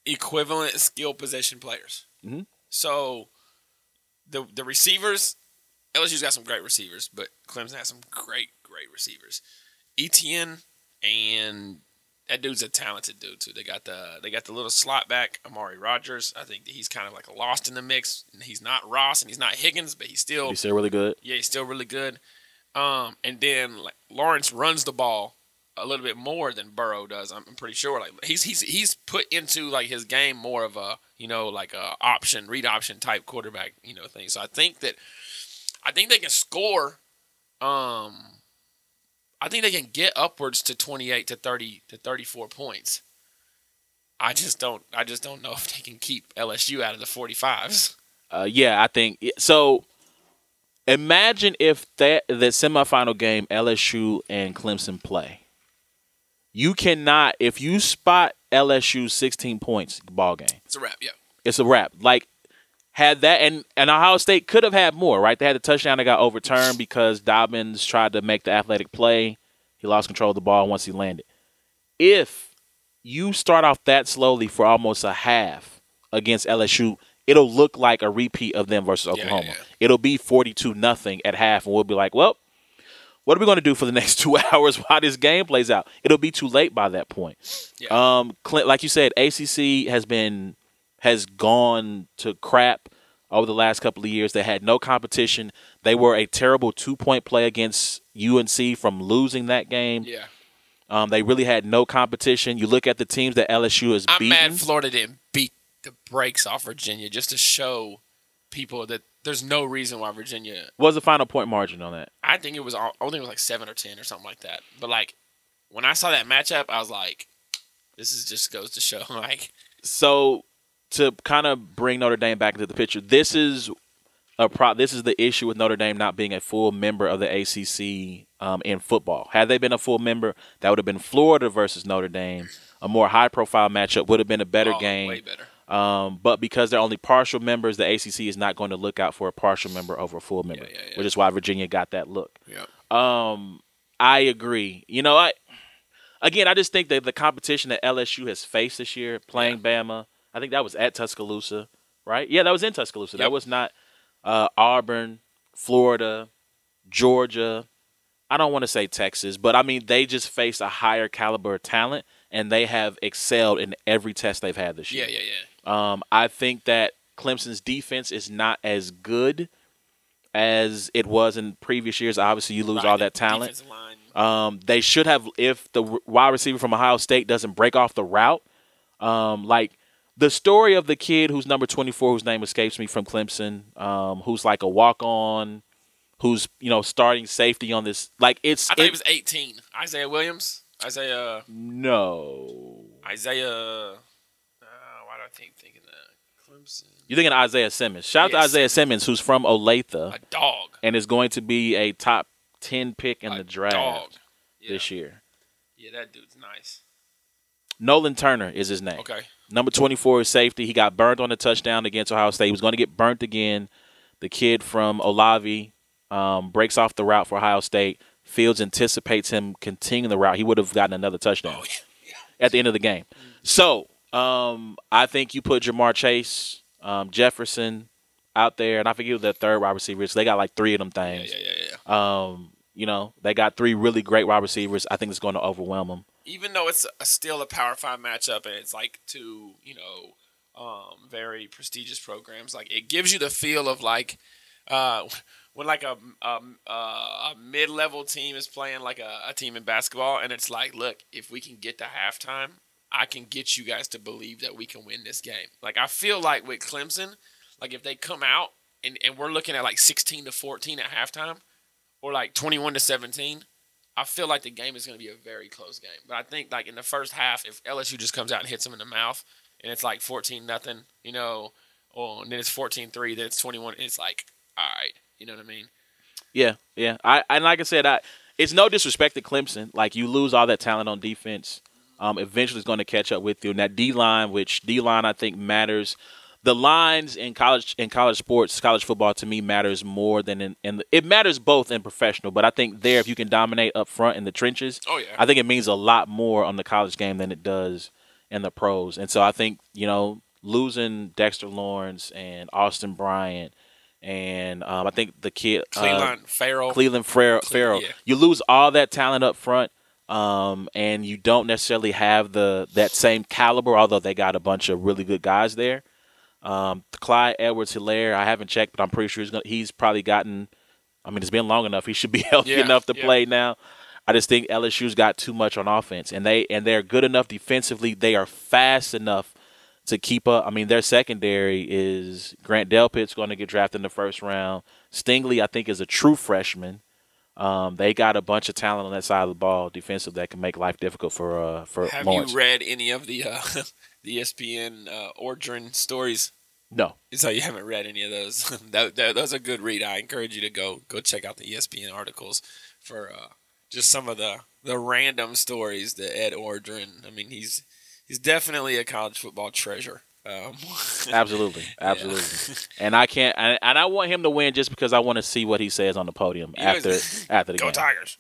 equivalent skill position players. Mhm. So the the receivers, LSU's got some great receivers, but Clemson has some great great receivers. ETN and that dude's a talented dude too. They got the they got the little slot back Amari Rodgers. I think he's kind of like lost in the mix. He's not Ross and he's not Higgins, but he's still He's still really good. yeah, he's still really good. Um, and then like Lawrence runs the ball a little bit more than Burrow does. I'm, I'm pretty sure. Like he's he's he's put into like his game more of a you know like a option read option type quarterback you know thing. So I think that I think they can score. Um, I think they can get upwards to 28 to 30 to 34 points. I just don't. I just don't know if they can keep LSU out of the 45s. Uh, yeah, I think so. Imagine if that the semifinal game LSU and Clemson play. You cannot if you spot LSU 16 points ball game. It's a wrap. Yeah. It's a wrap. Like had that and and Ohio State could have had more, right? They had the touchdown that got overturned because Dobbins tried to make the athletic play. He lost control of the ball once he landed. If you start off that slowly for almost a half against LSU, it'll look like a repeat of them versus yeah, Oklahoma. yeah. It'll be 42 nothing at half and we'll be like, "Well, what are we going to do for the next 2 hours while this game plays out?" It'll be too late by that point. Yeah. Um, Clint, like you said, ACC has been has gone to crap over the last couple of years. They had no competition. They were a terrible two point play against UNC from losing that game. yeah. Um, they really had no competition. You look at the teams that LSU has I'm beaten. mad Florida didn't beat the brakes off Virginia just to show people that there's no reason why Virginia. What was the final point margin on that? I think it was I think it was like seven or ten or something like that. But like when I saw that matchup, I was like, This is just goes to show like so to kind of bring Notre Dame back into the picture, this is a pro. This is the issue with Notre Dame not being a full member of the ACC um, in football. Had they been a full member, that would have been Florida versus Notre Dame, a more high-profile matchup. Would have been a better oh, game. way better. Um, but because they're only partial members, the ACC is not going to look out for a partial member over a full member, yeah, yeah. which is why Virginia got that look. Yeah. Um, I agree. You know, I again, I just think that the competition that LSU has faced this year, playing Bama, I think that was at Tuscaloosa, right? Yeah, that was in Tuscaloosa. That was not uh, Auburn, Florida, Georgia. I don't want to say Texas, but I mean they just face a higher caliber of talent, and they have excelled in every test they've had this year. Yeah, yeah, yeah. Um, I think that Clemson's defense is not as good as it was in previous years. Obviously, you lose all that talent. Um, they should have if the wide receiver from Ohio State doesn't break off the route. Um, like the story of the kid who's number twenty four, whose name escapes me from Clemson, um, who's like a walk on, who's you know starting safety on this. Like it's I thought it- he was 18. Isaiah Williams. Isaiah. no. Isaiah. Uh, why do I think thinking that Clemson? You're thinking Isaiah Simmons. Shout out to Isaiah Simmons, who's from Olathe A dog. and is going to be a top ten pick in a the draft Dog. Yeah. this year. Yeah, that dude's nice. Nolan Turner is his name. Okay. Number 24 is safety. He got burnt on the touchdown against Ohio State. He was going to get burnt again. The kid from Olave um, breaks off the route for Ohio State. Fields anticipates him continuing the route. He would have gotten another touchdown Oh yeah. at the end of the game. So um, I think you put Ja'Marr Chase, um, Jefferson out there, and I forget the third wide receiver is. They got like three of them Yeah, things. yeah, yeah, yeah. Um, you know, they got three really great wide receivers. I think it's going to overwhelm them. Even though it's a, still a Power Five matchup and it's like two, you know, um, very prestigious programs, like it gives you the feel of like uh, when like a a, a mid level team is playing like a, a team in basketball, and it's like, look, if we can get to halftime, I can get you guys to believe that we can win this game. Like I feel like with Clemson, like if they come out and, and we're looking at like sixteen to fourteen at halftime, or like twenty one to seventeen. I feel like the game is going to be a very close game. But I think like in the first half, if LSU just comes out and hits them in the mouth, and it's like fourteen nothing, you know, oh, and then it's 14-3, then it's twenty one. It's like all right, you know what I mean? Yeah, yeah. I and like I said, I it's no disrespect to Clemson. Like you lose all that talent on defense. Um, eventually, it's going to catch up with you. And that D line, which D line I think matters. The lines in college in college sports, college football to me matters more than in, in it matters both in professional. But I think there, if you can dominate up front in the trenches, Oh yeah, I think it means a lot more on the college game than it does in the pros. And so I think, you know, losing Dexter Lawrence and Austin Bryant and um, I think the kid uh, Ferrell. Cleveland Ferrell, Ferrell. yeah. You lose all that talent up front, um, and you don't necessarily have the that same caliber. Although they got a bunch of really good guys there. Um, Clyde Edwards Helaire, I haven't checked, but I'm pretty sure he's, gonna, he's probably gotten. I mean, it's been long enough. He should be healthy Yeah, enough to yeah. play now. I just think LSU's got too much on offense, and they and they're good enough defensively. They are fast enough to keep up. I mean, their secondary is Grant Delpit's going to get drafted in the first round. Stingley, I think, is a true freshman. Um, they got a bunch of talent on that side of the ball defensive that can make life difficult for uh, for Have Lawrence. you read any of the uh, the ESPN uh, Orgeron stories? no, So you haven't read any of those. that, that, those are good read. I encourage you to go go check out the ESPN articles for uh, just some of the the random stories that Ed Orgeron. I mean, he's he's definitely a college football treasure. Um, absolutely, absolutely. And I can't, and, and I want him to win just because I want to see what he says on the podium was- after after the go game. Tigers!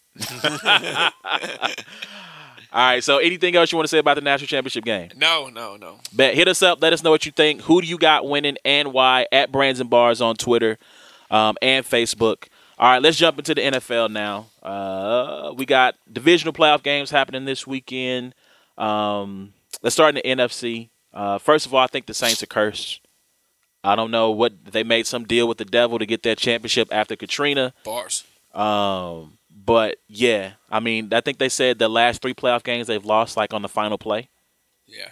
All right. So, anything else you want to say about the national championship game? No, no, no. Bet hit us up. Let us know what you think. Who do you got winning and why? At Brains and Bars on Twitter um, and Facebook. All right, let's jump into the NFL now. Uh, we got divisional playoff games happening this weekend. Um, let's start in the NFC. Uh, first of all, I think the Saints are cursed. I don't know what they made some deal with the devil to get that championship after Katrina. Bars. Um, but yeah, I mean, I think they said the last three playoff games they've lost like on the final play Yeah.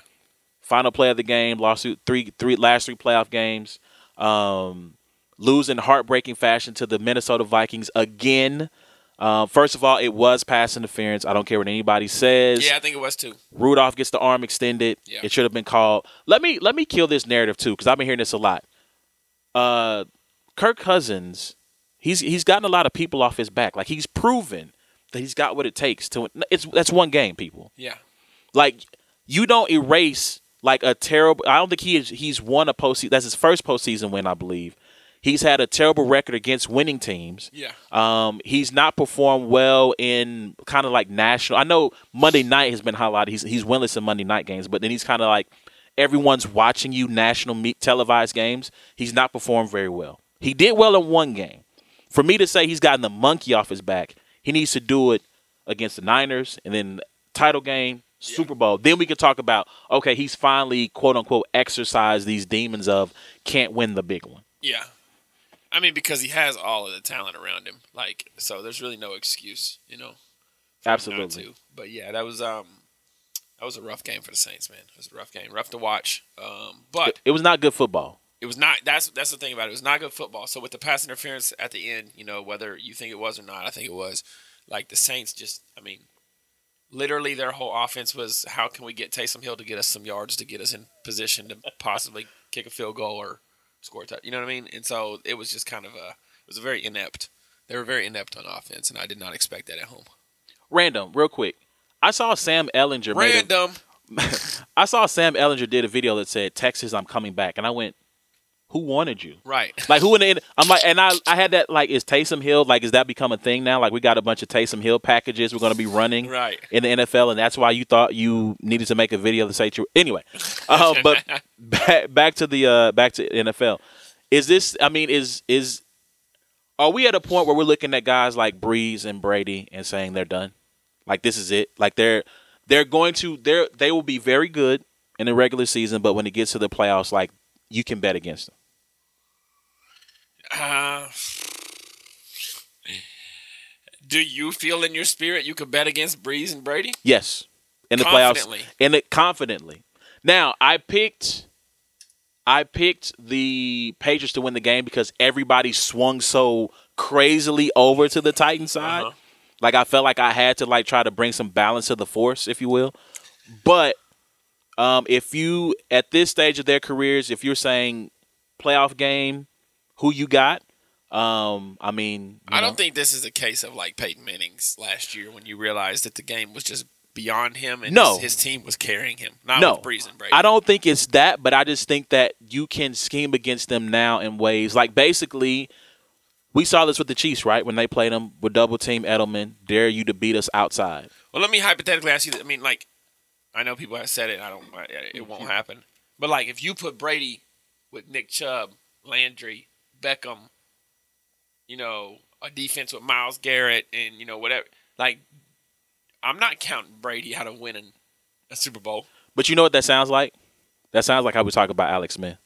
final play of the game, lost three three last three playoff games, um, losing heartbreaking fashion to the Minnesota Vikings again. Um, first of all, it was pass interference. I don't care what anybody says. Yeah, I think it was too. Rudolph gets the arm extended. Yeah. It should have been called. Let me let me kill this narrative too, because I've been hearing this a lot. Uh, Kirk Cousins, he's he's gotten a lot of people off his back. Like he's proven that he's got what it takes to. It's that's one game, people. Yeah. Like you don't erase like a terrible. I don't think he is, he's won a postseason. That's his first postseason win, I believe. He's had a terrible record against winning teams. Yeah. Um, he's not performed well in kind of like national. I know Monday night has been highlighted. He's he's winless in Monday night games, but then he's kind of like everyone's watching you national meet televised games. He's not performed very well. He did well in one game. For me to say he's gotten the monkey off his back, he needs to do it against the Niners and then title game, Super Bowl. Then we can talk about okay, he's finally quote unquote exercised these demons of can't win the big one. Yeah. I mean, because he has all of the talent around him. Like, so there's really no excuse, you know. for him not Absolutely. But yeah, that was um that was a rough game for the Saints, man. It was a rough game. Rough to watch. Um but It was not good football. It was not that's that's the thing about it. It was not good football. So with the pass interference at the end, you know, whether you think it was or not, I think it was. Like the Saints just I mean literally their whole offense was how can we get Taysom Hill to get us some yards to get us in position to possibly kick a field goal or score a touch. You know what I mean? And so it was just kind of a it was a very inept. They were very inept on offense, and I did not expect that at home. Random, real quick. I saw Sam Ehlinger made a, Random. I saw Sam Ehlinger did a video that said Texas, I'm coming back, and I went, who wanted you? Right. Like who in the? end? I'm like, and I I had that like, is Taysom Hill like, is that become a thing now? Like we got a bunch of Taysom Hill packages we're going to be running Right. in the NFL, and that's why you thought you needed to make a video to say true. Anyway, uh, but back back to the uh, back to NFL. Is this? I mean, is is are we at a point where we're looking at guys like Brees and Brady and saying they're done? Like this is it. Like they're they're going to they're they will be very good in the regular season, but when it gets to the playoffs, like you can bet against them. Uh, do you feel in your spirit you could bet against Brees and Brady? Yes, in the playoffs, in it confidently. Now I picked, I picked the Patriots to win the game because everybody swung so crazily over to the Titan side. Uh-huh. Like I felt like I had to like try to bring some balance to the force, if you will. But um, if you at this stage of their careers, if you're saying playoff game, who you got? Um, I mean, I know. don't think this is a case of like Peyton Manning's last year when you realized that the game was just beyond him and No. his, his team was carrying him. Not No. with Brees and Brady. I don't think it's that, but I just think that you can scheme against them now in ways like basically we saw this with the Chiefs, right? When they played them with double team Edelman, dare you to beat us outside. Well, let me hypothetically ask you. That. I mean, like, I know people have said it. I don't. It won't happen. But like, if you put Brady with Nick Chubb, Landry, Beckham, you know, a defense with Myles Garrett, and you know whatever, like, I'm not counting Brady out of winning a Super Bowl. But you know what that sounds like? That sounds like how we talk about Alex Smith.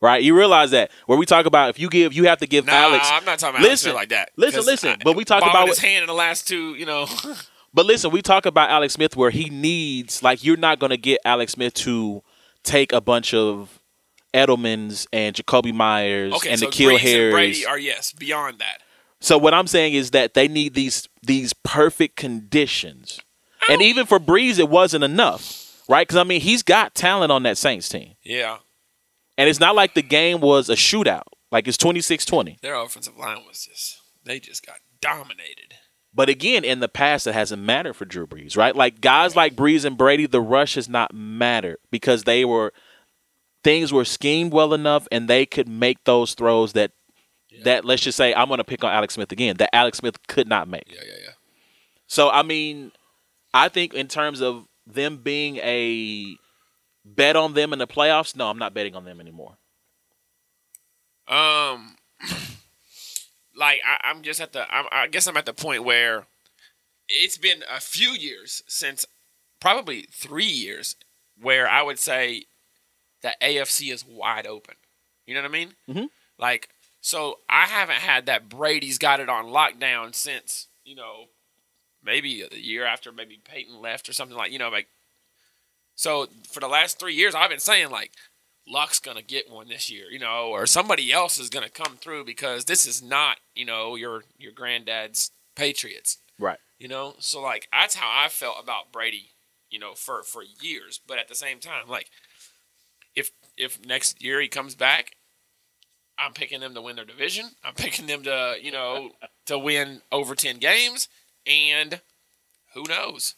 Right? You realize that where we talk about if you give you have to give Nah, Alex I'm not talking about Alex Listen, Smith like that. Listen, listen, I- but we talk about his hand in the last two. You know, But listen, we talk about Alex Smith where he needs like you're not going to get Alex Smith to take a bunch of Edelmans and Jakobi Meyers okay. and so the Kill Brees and Brady are yes beyond that. So what I'm saying is that they need these these perfect conditions, and even for Brees, it wasn't enough, right? Because I mean, he's got talent on that Saints team, Yeah, and it's not like the game was a shootout. Like it's 26-20. their offensive line was just they just got dominated. But again, in the past, it hasn't mattered for Drew Brees, right? Like guys like Brees and Brady, the rush has not mattered because they were things were schemed well enough, and they could make those throws that that let's just say I'm going to pick on Alex Smith again that Alex Smith could not make. Yeah, yeah, yeah. So I mean, I think in terms of them being a bet on them in the playoffs, no, I'm not betting on them anymore. Um, like I, I'm just at the. I'm, I guess I'm at the point where it's been a few years since, probably three years, where I would say that AFC is wide open. You know what I mean? Mhm. Like, so I haven't had that Brady's got it on lockdown since you know maybe a year after maybe Peyton left or something like you know like. So for the last three years, I've been saying like Luck's gonna get one this year, you know, or somebody else is gonna come through because this is not, you know, your your granddad's Patriots. Right. You know, so like that's how I felt about Brady. You know, for for years. But at the same time, like if if next year he comes back, I'm picking them to win their division. I'm picking them to you know to win over ten games, and who knows?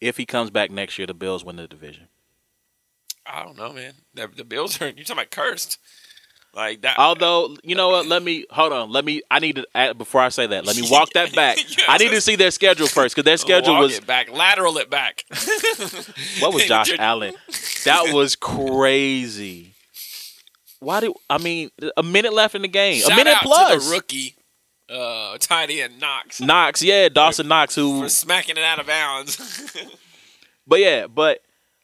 If he comes back next year, the Bills win the division. I don't know, man. The, the Bills are you're talking about cursed. Like that. Although, you know what? Let me hold on. Let me. I need to add, before I say that. Let me walk that back. Yeah. I need to see their schedule first because their schedule Walk was back, lateral it back. what was Josh Allen? That was crazy. Why do I mean a minute left in the game? Shout a minute plus. rookie uh, tight end Knox Knox, yeah, Dawson Knox, who for smacking it out of bounds. But yeah, but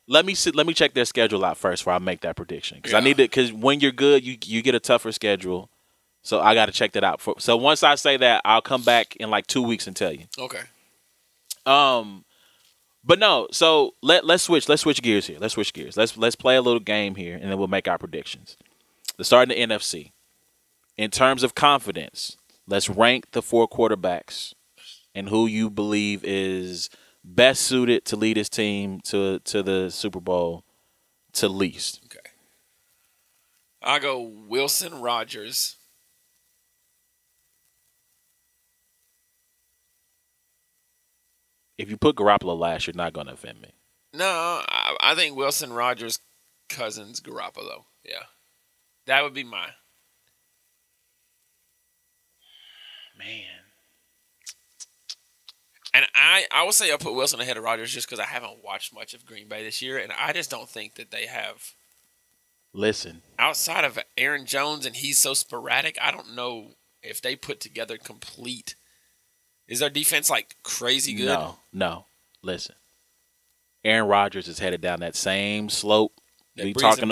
let me see, let me check their schedule out first before I make that prediction because I need to because when you're good, you you get a tougher schedule. So I got to check that out. For, so once I say that, I'll come back in like two weeks and tell you. okay. Um, but no. So let let's switch. Let's switch gears here. Let's switch gears. Let's let's play a little game here, and then we'll make our predictions. Let's start in the NFC. In terms of confidence, let's rank the four quarterbacks and who you believe is best suited to lead his team to to the Super Bowl to least. Okay. I go Wilson Rodgers. If you put Garoppolo last, you're not going to offend me. No, I, I think Wilson Rodgers, Cousins, Garoppolo. Yeah, that would be my. Man, And I, I would say I put Wilson ahead of Rodgers just because I haven't watched much of Green Bay this year, and I just don't think that they have listen. outside of Aaron Jones, and he's so sporadic. I don't know if they put together complete. Is their defense like crazy good? No, no. Listen. Aaron Rodgers is headed down that same slope. That we talking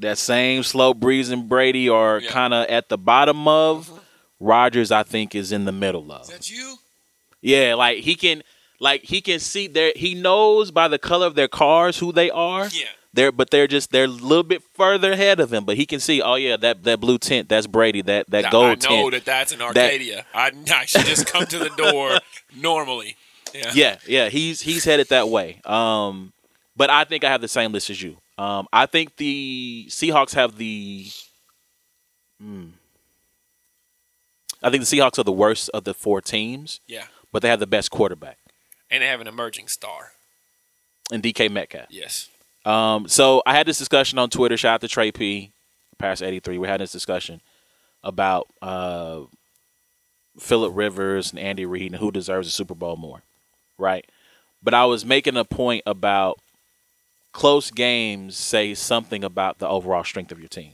that same slope Brees and Brady are Yeah. kind of at the bottom of. Mm-hmm. Rodgers, I think, is in the middle of. Is that you? Yeah, like he can, like he can see their He knows by the color of their cars who they are. Yeah. They're, but they're just they're a little bit further ahead of him. But he can see, oh yeah, that that blue tint, that's Brady. That that I- gold I know that that's an Arcadia. I, I should just come to the door normally. Yeah. yeah, yeah, he's he's headed that way. Um, but I think I have the same list as you. Um, I think the Seahawks have the. Hmm. I think the Seahawks are the worst of the four teams, Yeah. But they have the best quarterback And they have an emerging star. in DK Metcalf. Yes. Um, so I had this discussion on Twitter. Shout out to Trey P, eighty three. We had this discussion about uh, Philip Rivers and Andy Reid and who deserves a Super Bowl more, right? But I was making a point about close games say something about the overall strength of your team.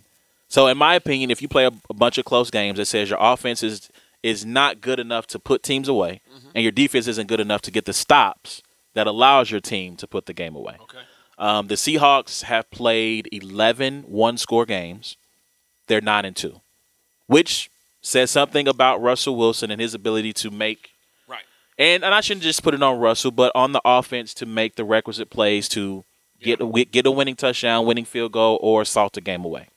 So, in my opinion, if you play a, a bunch of close games, it says your offense is is not good enough to put teams away, and your defense isn't good enough to get the stops that allows your team to put the game away. Okay. Um, the Seahawks have played 11 one score games. They're 9 and 2, which says something about Russell Wilson and his ability to make Right. and and I shouldn't just put it on Russell, but on the offense to make the requisite plays to get a, get a winning touchdown, winning field goal, or salt the game away.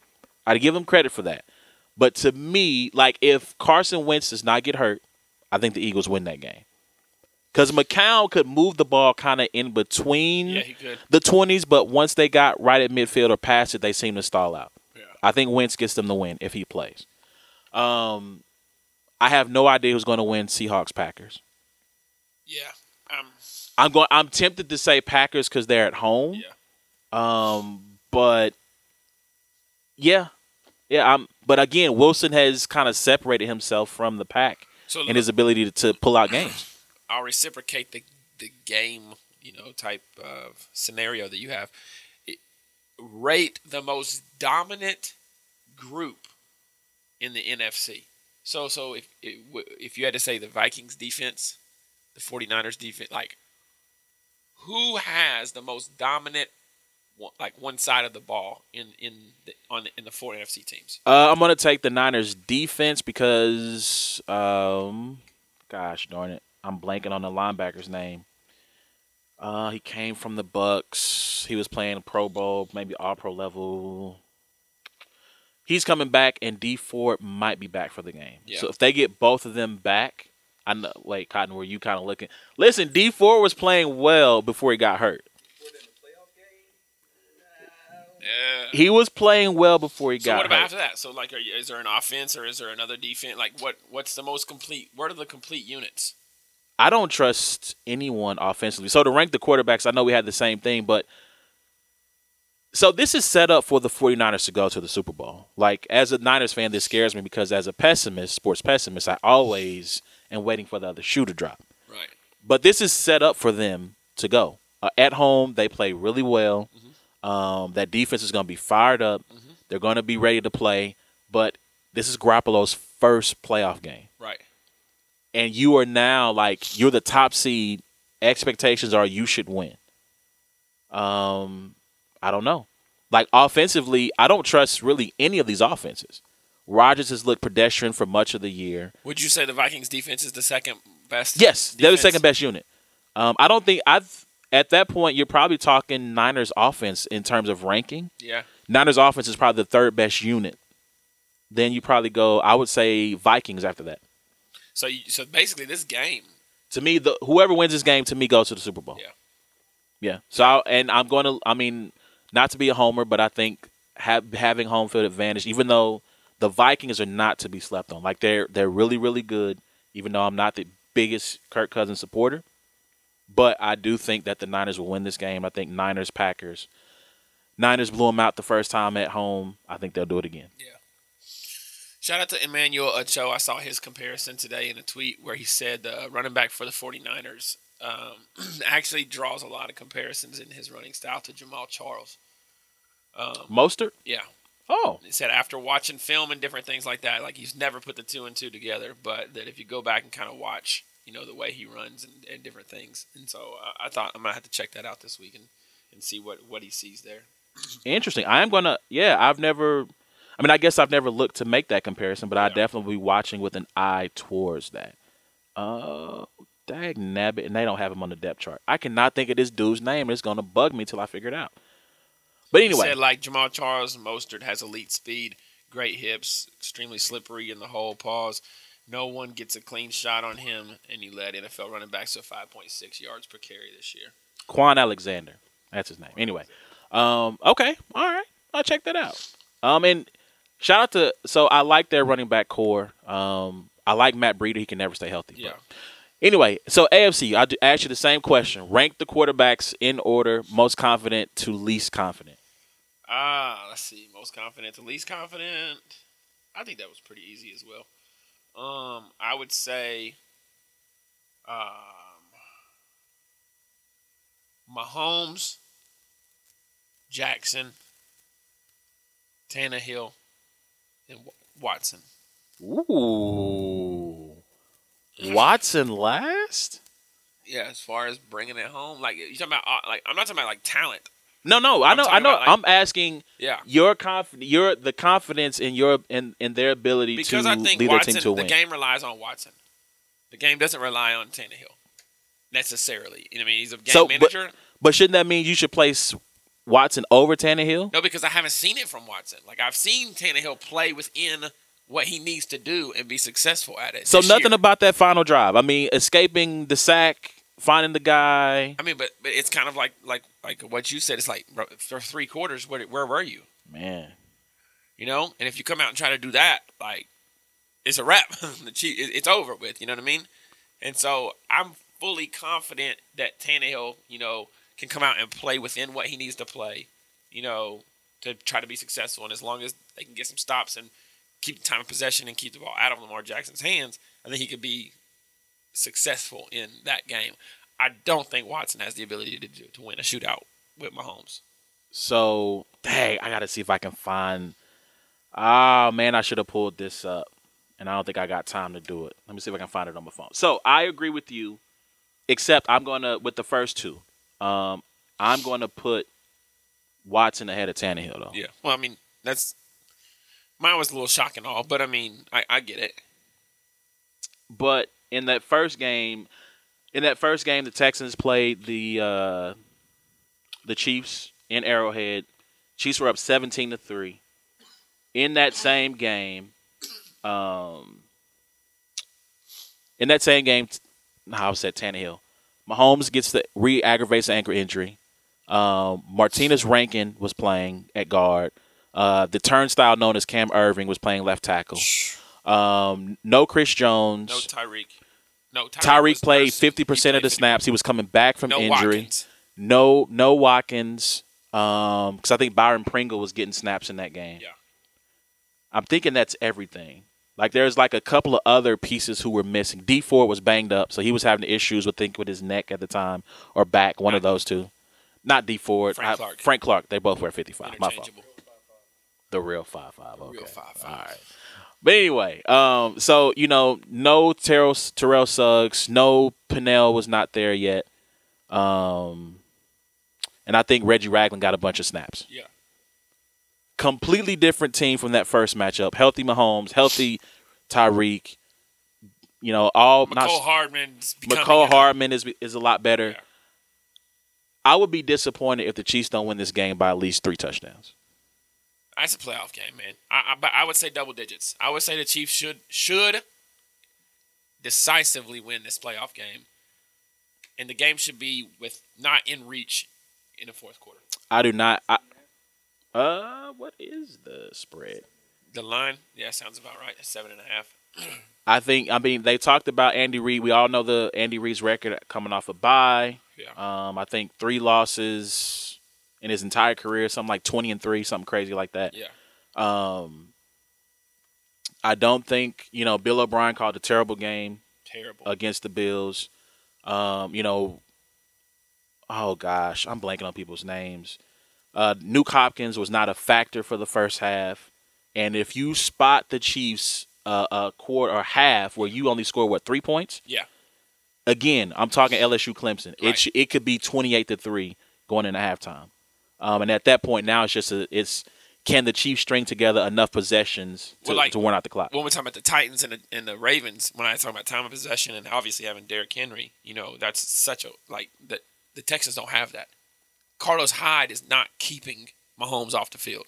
I'd give him credit for that. But to me, like if Carson Wentz does not get hurt, I think the Eagles win that game. Because McCown could move the ball kind of in between Yeah, the 20s, but once they got right at midfield or past it, they seem to stall out. Yeah. I think Wentz gets them the win if he plays. Um, I have no idea who's going to win Seahawks Packers. Yeah. Um. I'm going. I'm tempted to say Packers because they're at home. Yeah. Um, but yeah, yeah. I'm. But again, Wilson has kind of separated himself from the pack So in his ability to, to pull out games. I'll reciprocate the the game, you know, type of scenario that you have. It, rate the most dominant group in the NFC. So, so if it, if you had to say the Vikings defense, the 49ers defense, like who has the most dominant, one- like one side of the ball in in the, on in the four NFC teams? Uh, I'm going to take the Niners defense because, um, gosh darn it, I'm blanking on the linebacker's name. Uh, he came from the Bucks. He was playing Pro Bowl, maybe All Pro level. He's coming back, and Dee Ford might be back for the game. Yeah. So if they get both of them back, I know. Wait, Cotton, were you kind of looking? Listen, D four was playing well before he got hurt. Yeah. He was playing well before he So got what about hurt. after that? So like, are you, is there an offense or is there another defense? Like, what what's the most complete? What are the complete units? I don't trust anyone offensively. So to rank the quarterbacks, I know we had the same thing, but so this is set up for the 49ers to go to the Super Bowl. Like as a Niners fan, this scares me because as a pessimist, sports pessimist, I always am waiting for the other shoe to drop. Right. But this is set up for them to go. Uh, at home, they play really well. Um, that defense is going to be fired up. They're going to be ready to play. But this is Garoppolo's first playoff game Right. and you are now like you're the top seed. Expectations are you should win. Um, I don't know. Like offensively, I don't trust really any of these offenses. Rodgers has looked pedestrian for much of the year. Would you say the Vikings defense is the second best? Yes, they're the second best unit. Um, I don't think I've at that point you're probably talking Niners offense in terms of ranking. Yeah. Niners offense is probably the third best unit. Then you probably go. I would say Vikings after that. So you, so basically, this game. to me, the whoever wins this game to me goes to the Super Bowl. Yeah. yeah. So I, and I'm going to. I mean, not to be a homer, but I think have, having home field advantage, even though the Vikings are not to be slept on, like they're they're really really good. Even though I'm not the biggest Kirk Cousins supporter, but I do think that the Niners will win this game. I think Niners Packers. Niners blew them out the first time at home. I think they'll do it again. Yeah. Shout out to Emmanuel Acho. I saw his comparison today in a tweet where he said the running back for the 49ers um, actually draws a lot of comparisons in his running style to Jamaal Charles. Um, Mostert. yeah. Oh, He said after watching film and different things like that, like he's never put the two and two together, but that if you go back and kind of watch, you know, the way he runs and, and different things. And so uh, I thought I'm to have to check that out this week and, and see what, what he sees there. Interesting. I am gonna. Yeah, I've never. I mean, I guess I've never looked to make that comparison, but I Yeah. definitely be watching with an eye towards that. Uh, dag nabbit, and they don't have him on the depth chart. I cannot think of this dude's name. It's gonna bug me till I figure it out. But anyway, said like Jamaal Charles, Mostert has elite speed, great hips, extremely slippery in the hole. Pause. No one gets a clean shot on him, and he led NFL running backs to 5.6 yards per carry this year. Kwon Alexander. That's his name. Anyway, um, okay, all right, I'll check that out. Um, and shout out to so I like their running back core. Um, I like Matt Breida. He can never stay healthy. but- Yeah. Anyway, so AFC, I asked you the same question. Rank the quarterbacks in order, most confident to least confident. Ah, let's see. Most confident to least confident. I think that was pretty easy as well. Um, I would say, um, Mahomes, Jackson, Tannehill, and Watson. Ooh, Watson last? Yeah, as far as bringing it home, like you talking about, uh, like I'm not talking about like talent. No, no, I know, I know. Like, I'm asking Yeah, your confidence, your the confidence in your in, in their ability because to I think lead their team to the win. game relies on Watson. The game doesn't rely on Tannehill necessarily. You know, what I mean, he's a game So, but- manager. But shouldn't that mean you should place Watson over Tannehill? No, because I haven't seen it from Watson. Like I've seen Tannehill play within what he needs to do and be successful at it. So nothing year. about that final drive. I mean, escaping the sack, finding the guy. I mean, but but it's kind of like like like what you said. It's like for three quarters, where where were you? Man, You know, and if you come out and try to do that, like it's a wrap. the Chief, it's over with. You know what I mean? And so I'm fully confident that Tannehill, you know, can come out and play within what he needs to play. You know, to try to be successful. And as long as they can get some stops and keep the time of possession and keep the ball out of Lamar Jackson's hands, I think he could be successful in that game. I don't think Watson has the ability to do, to win a shootout with Mahomes. So, dang, I gotta see if I can find. Ah, man, I should have pulled this up, and I don't think I got time to do it. Let me see if I can find it on my phone. So, I agree with you, except I'm gonna with the first two. Um, I'm gonna put Watson ahead of Tannehill though. Yeah. Well, I mean, that's mine was a little shocking, all, but I mean, I, I get it. But in that first game, in that first game, the Texans played the uh, the Chiefs in Arrowhead. Chiefs were up seventeen to three. In that same game, um, in that same game, I said Tannehill, Mahomes gets the re-aggravates the ankle injury. Um, Martinas Rankin was playing at guard. Uh, the turnstile known as Cam Erving was playing left tackle. Um, no Chris Jones. No Tyreek. No Tyreek, played fifty percent of the 50. snaps. He was coming back from No injury. Watkins. No, no Watkins. Um, because I think Byron Pringle was getting snaps in that game. Yeah. I'm thinking that's everything. Like there's like a couple of other pieces who were missing. Dee Ford was banged up, so he was having issues with think with his neck at the time or back, one of those two. Not Dee Ford. Frank I- Clark. Frank Clark. They both wear 55. My fault. The real five five. Okay. real 5'5". All right. But anyway, um, so you know, no Terrell Terrell Suggs, no Pinnell was not there yet, um, and I think Reggie Ragland got a bunch of snaps. Yeah. Completely different team from that first matchup. Healthy Mahomes, healthy Tyreek. You know, all Mecole not Hardman's Mecole Hardman is is a lot better. Yeah. I would be disappointed if the Chiefs don't win this game by at least three touchdowns. That's a playoff game, man. I, I, but I would say double digits. I would say the Chiefs should should decisively win this playoff game, and the game should be with not in reach in the fourth quarter. I do not. I, uh, what is the spread? The line, yeah, sounds about right. Seven and a half. I think. I mean, they talked about Andy Reid. We all know the Andy Reid's record coming off a bye. Yeah. Um, I think three losses in his entire career, something like twenty and three, something crazy like that. Yeah. Um, I don't think you know Bill O'Brien called a terrible game Terrible. against the Bills. Um, you know, oh gosh, I'm blanking on people's names. Uh, Nuke Hopkins was not a factor for the first half, and if you spot the Chiefs uh, a quarter or half where you only score what three points, yeah. again, I'm talking LSU Clemson. It sh- it could be 28 to three going into halftime, um, and at that point now it's just a, it's can the Chiefs string together enough possessions to, Well, like- to warn out the clock? when we're talking about the Titans and the, and the Ravens, when I talk about time of possession and obviously having Derrick Henry, you know, that's such a like the the Texans don't have that. Carlos Hyde is not keeping Mahomes off the field.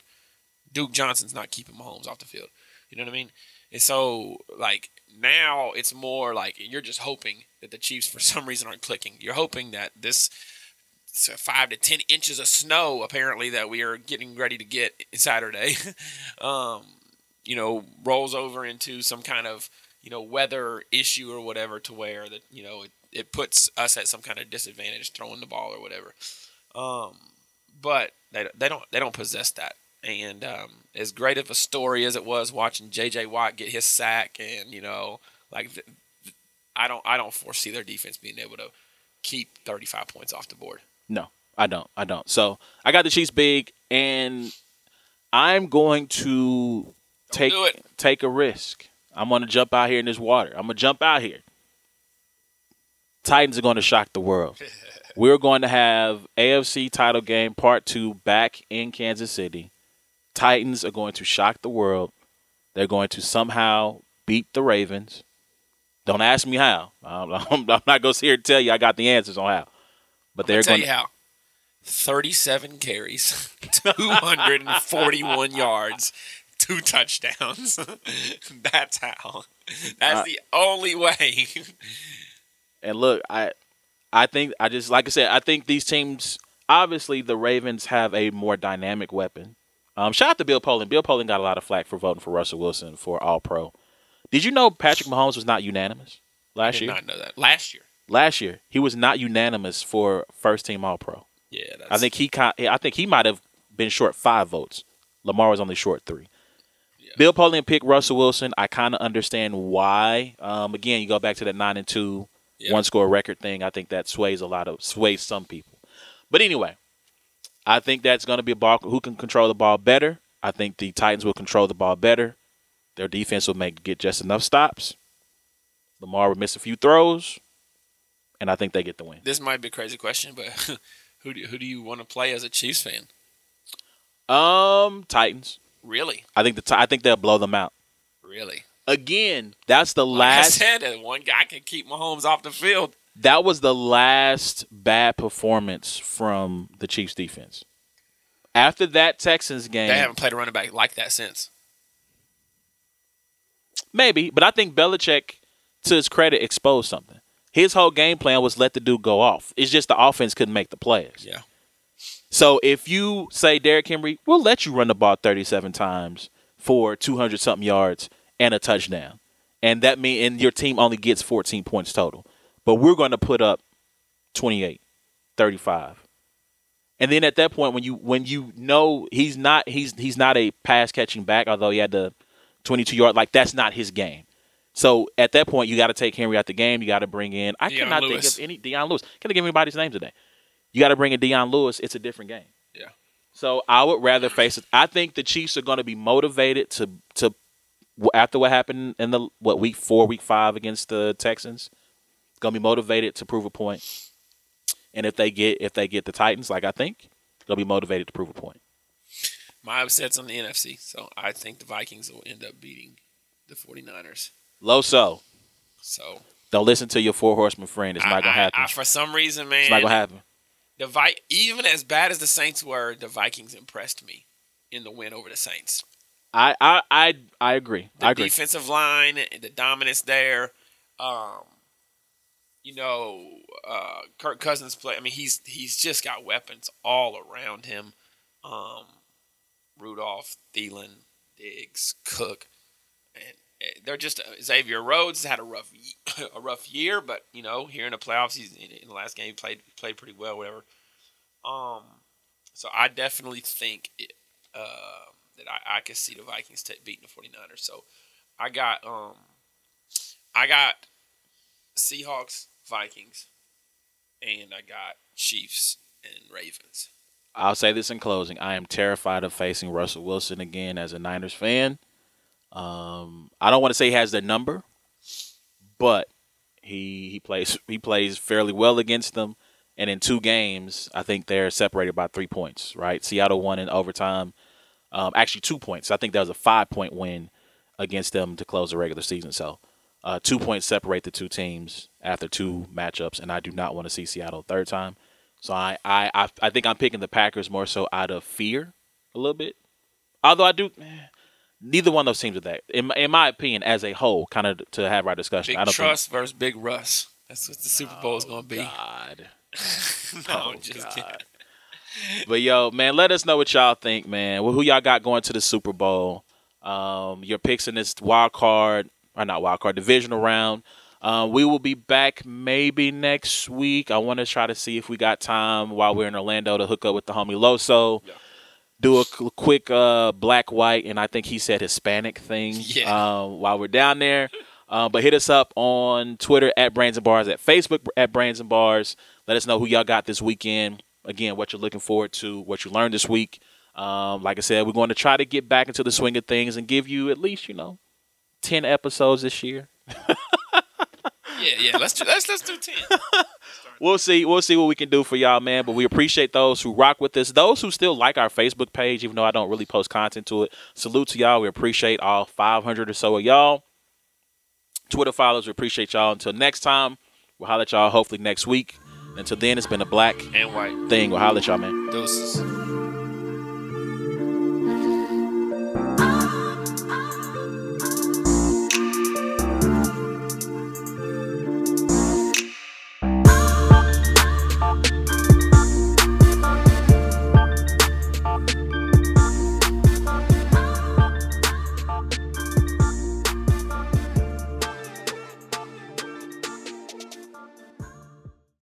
Duke Johnson's not keeping Mahomes off the field. You know what I mean? And so like now it's more like you're just hoping that the Chiefs for some reason aren't clicking. You're hoping that this five to ten inches of snow apparently that we are getting ready to get Saturday. um, you know, rolls over into some kind of, you know, weather issue or whatever to where that, you know, it, it puts us at some kind of disadvantage throwing the ball or whatever. Um, but they, they don't they don't possess that. And um, as great of a story as it was watching J.J. Watt get his sack, and you know, like I don't I don't foresee their defense being able to keep 35 points off the board. No, I don't. I don't. So I got the Chiefs big, and I'm going to take do it. take a risk. I'm going to jump out here in this water. I'm going to jump out here. Titans are going to shock the world. We're going to have AFC title game part two back in Kansas City. Titans are going to shock the world. They're going to somehow beat the Ravens. Don't ask me how. I'm, I'm not going to sit here and tell you I got the answers on how. But they're tell going you how. 37 carries, 241 yards, two touchdowns. That's how. That's Uh, the only way. And look, I I think I just like I said, I think these teams obviously the Ravens have a more dynamic weapon. Um, shout out to Bill Polian. Bill Polian got a lot of flack for voting for Russell Wilson for All Pro. Did you know Patrick Mahomes was not unanimous I last did year? not know that. Last year. Last year, he was not unanimous for first team All Pro. Yeah, that's, I think he I think he might have been short five votes. Lamar was only short three. Yeah. Bill Polian picked Russell Wilson. I kind of understand why. Um, again, you go back to that nine and two Yeah. one score record thing. I think that sways a lot of sways some people. But anyway, I think that's going to be a ball who can control the ball better. I think the Titans will control the ball better. Their defense will make get just enough stops. Lamar will miss a few throws, and I think they get the win. this might be a crazy question, but who do, who do you want to play as a Chiefs fan? Um, Titans. Really? I think the I think they'll blow them out. Really? Again, that's the Like last. I said, that one guy can keep Mahomes off the field. that was the last bad performance from the Chiefs defense. After that Texans game, They haven't played a running back like that since. maybe, but I think Belichick to his credit, exposed something. His whole game plan was let the dude go off. It's just the offense couldn't make the plays. Yeah. So if you say Derrick Henry, we'll let you run the ball 37 times for 200 something yards and a touchdown, and that mean and your team only gets 14 points total, but we're going to put up 28, 35. And then at that point, when you when you know he's not he's he's not a pass catching back, although he had the 22 yard, like that's not his game. So at that point, you got to take Henry out the game. You got to bring in. I Dion cannot Lewis. think of any Dion Lewis. Can't give anybody's name today. You got to bring in Dion Lewis. It's a different game. Yeah. So I would rather face it. I think the Chiefs are going to be motivated to to after what happened in the what week four, week five against the Texans. Going to be motivated to prove a point. And if they get if they get the Titans, like I think, they'll be motivated to prove a point. My upset's on the NFC, so I think the Vikings will end up beating the 49ers. Loso, So don't listen to your four horseman friend. It's I- not gonna happen. I- for some reason, man, it's not gonna happen. the Vi- even as bad as the Saints were, the Vikings impressed me in the win over the Saints. I I I, I agree. The I agree. defensive line, the dominance there. Um, you know, uh, Kirk Cousins play. I mean, he's he's just got weapons all around him. Um, Rudolph, Thielen, Diggs, Cook, and they're just Xavier Rhodes had a rough a rough year, but you know, here in the playoffs, he's in, in the last game he played played pretty well, whatever. Um, so I definitely think it, uh, that I, I could see the Vikings t- beating the 49ers. So I got um I got Seahawks, Vikings, and I got Chiefs and Ravens. I'll say this in closing. I am terrified of facing Russell Wilson again as a Niners fan. Um, I don't want to say he has their number, but he he plays he plays fairly well against them. And in two games, I think they're separated by three points. Right, Seattle won in overtime. Um, actually, two points. I think that was a five point win against them to close the regular season. So, uh, two points separate the two teams after two matchups, and I do not want to see Seattle third time. So I, I, I, think I'm picking the Packers more so out of fear a little bit. Although I do, neither one of those teams are that. In, my- in my opinion, as a whole, kind of to have our discussion. Big I don't Trust versus Big Russ. That's what the Super Bowl is think, going to be. God. no, Oh, just God. kidding. But yo, man, let us know what y'all think, man. Well, who y'all got going to the Super Bowl? Um, your picks in this wild card, or not wild card, divisional round. Um, we will be back maybe next week. I want to try to see if we got time while we're in Orlando to hook up with the homie Loso. Yeah. Do a quick uh, black, white, and I think he said Hispanic thing Yeah. um, while we're down there. Uh, but hit us up on Twitter at Brains and Bars, at Facebook at Brains and Bars. Let us know who y'all got this weekend. Again, what you're looking forward to, what you learned this week. Um, like I said, we're going to try to get back into the swing of things and give you at least, you know, 10 episodes this year. Yeah, yeah. Let's do, let's let's do ten. We'll see. We'll see what we can do for y'all, man. But we appreciate those who rock with us. Those who still like our Facebook page, even though I don't really post content to it. Salute to y'all. We appreciate all 500 or so of y'all. Twitter followers, we appreciate y'all. Until next time, we'll holler at y'all hopefully next week. Until then, it's been a black and white thing. We'll holler at y'all, man. deuces.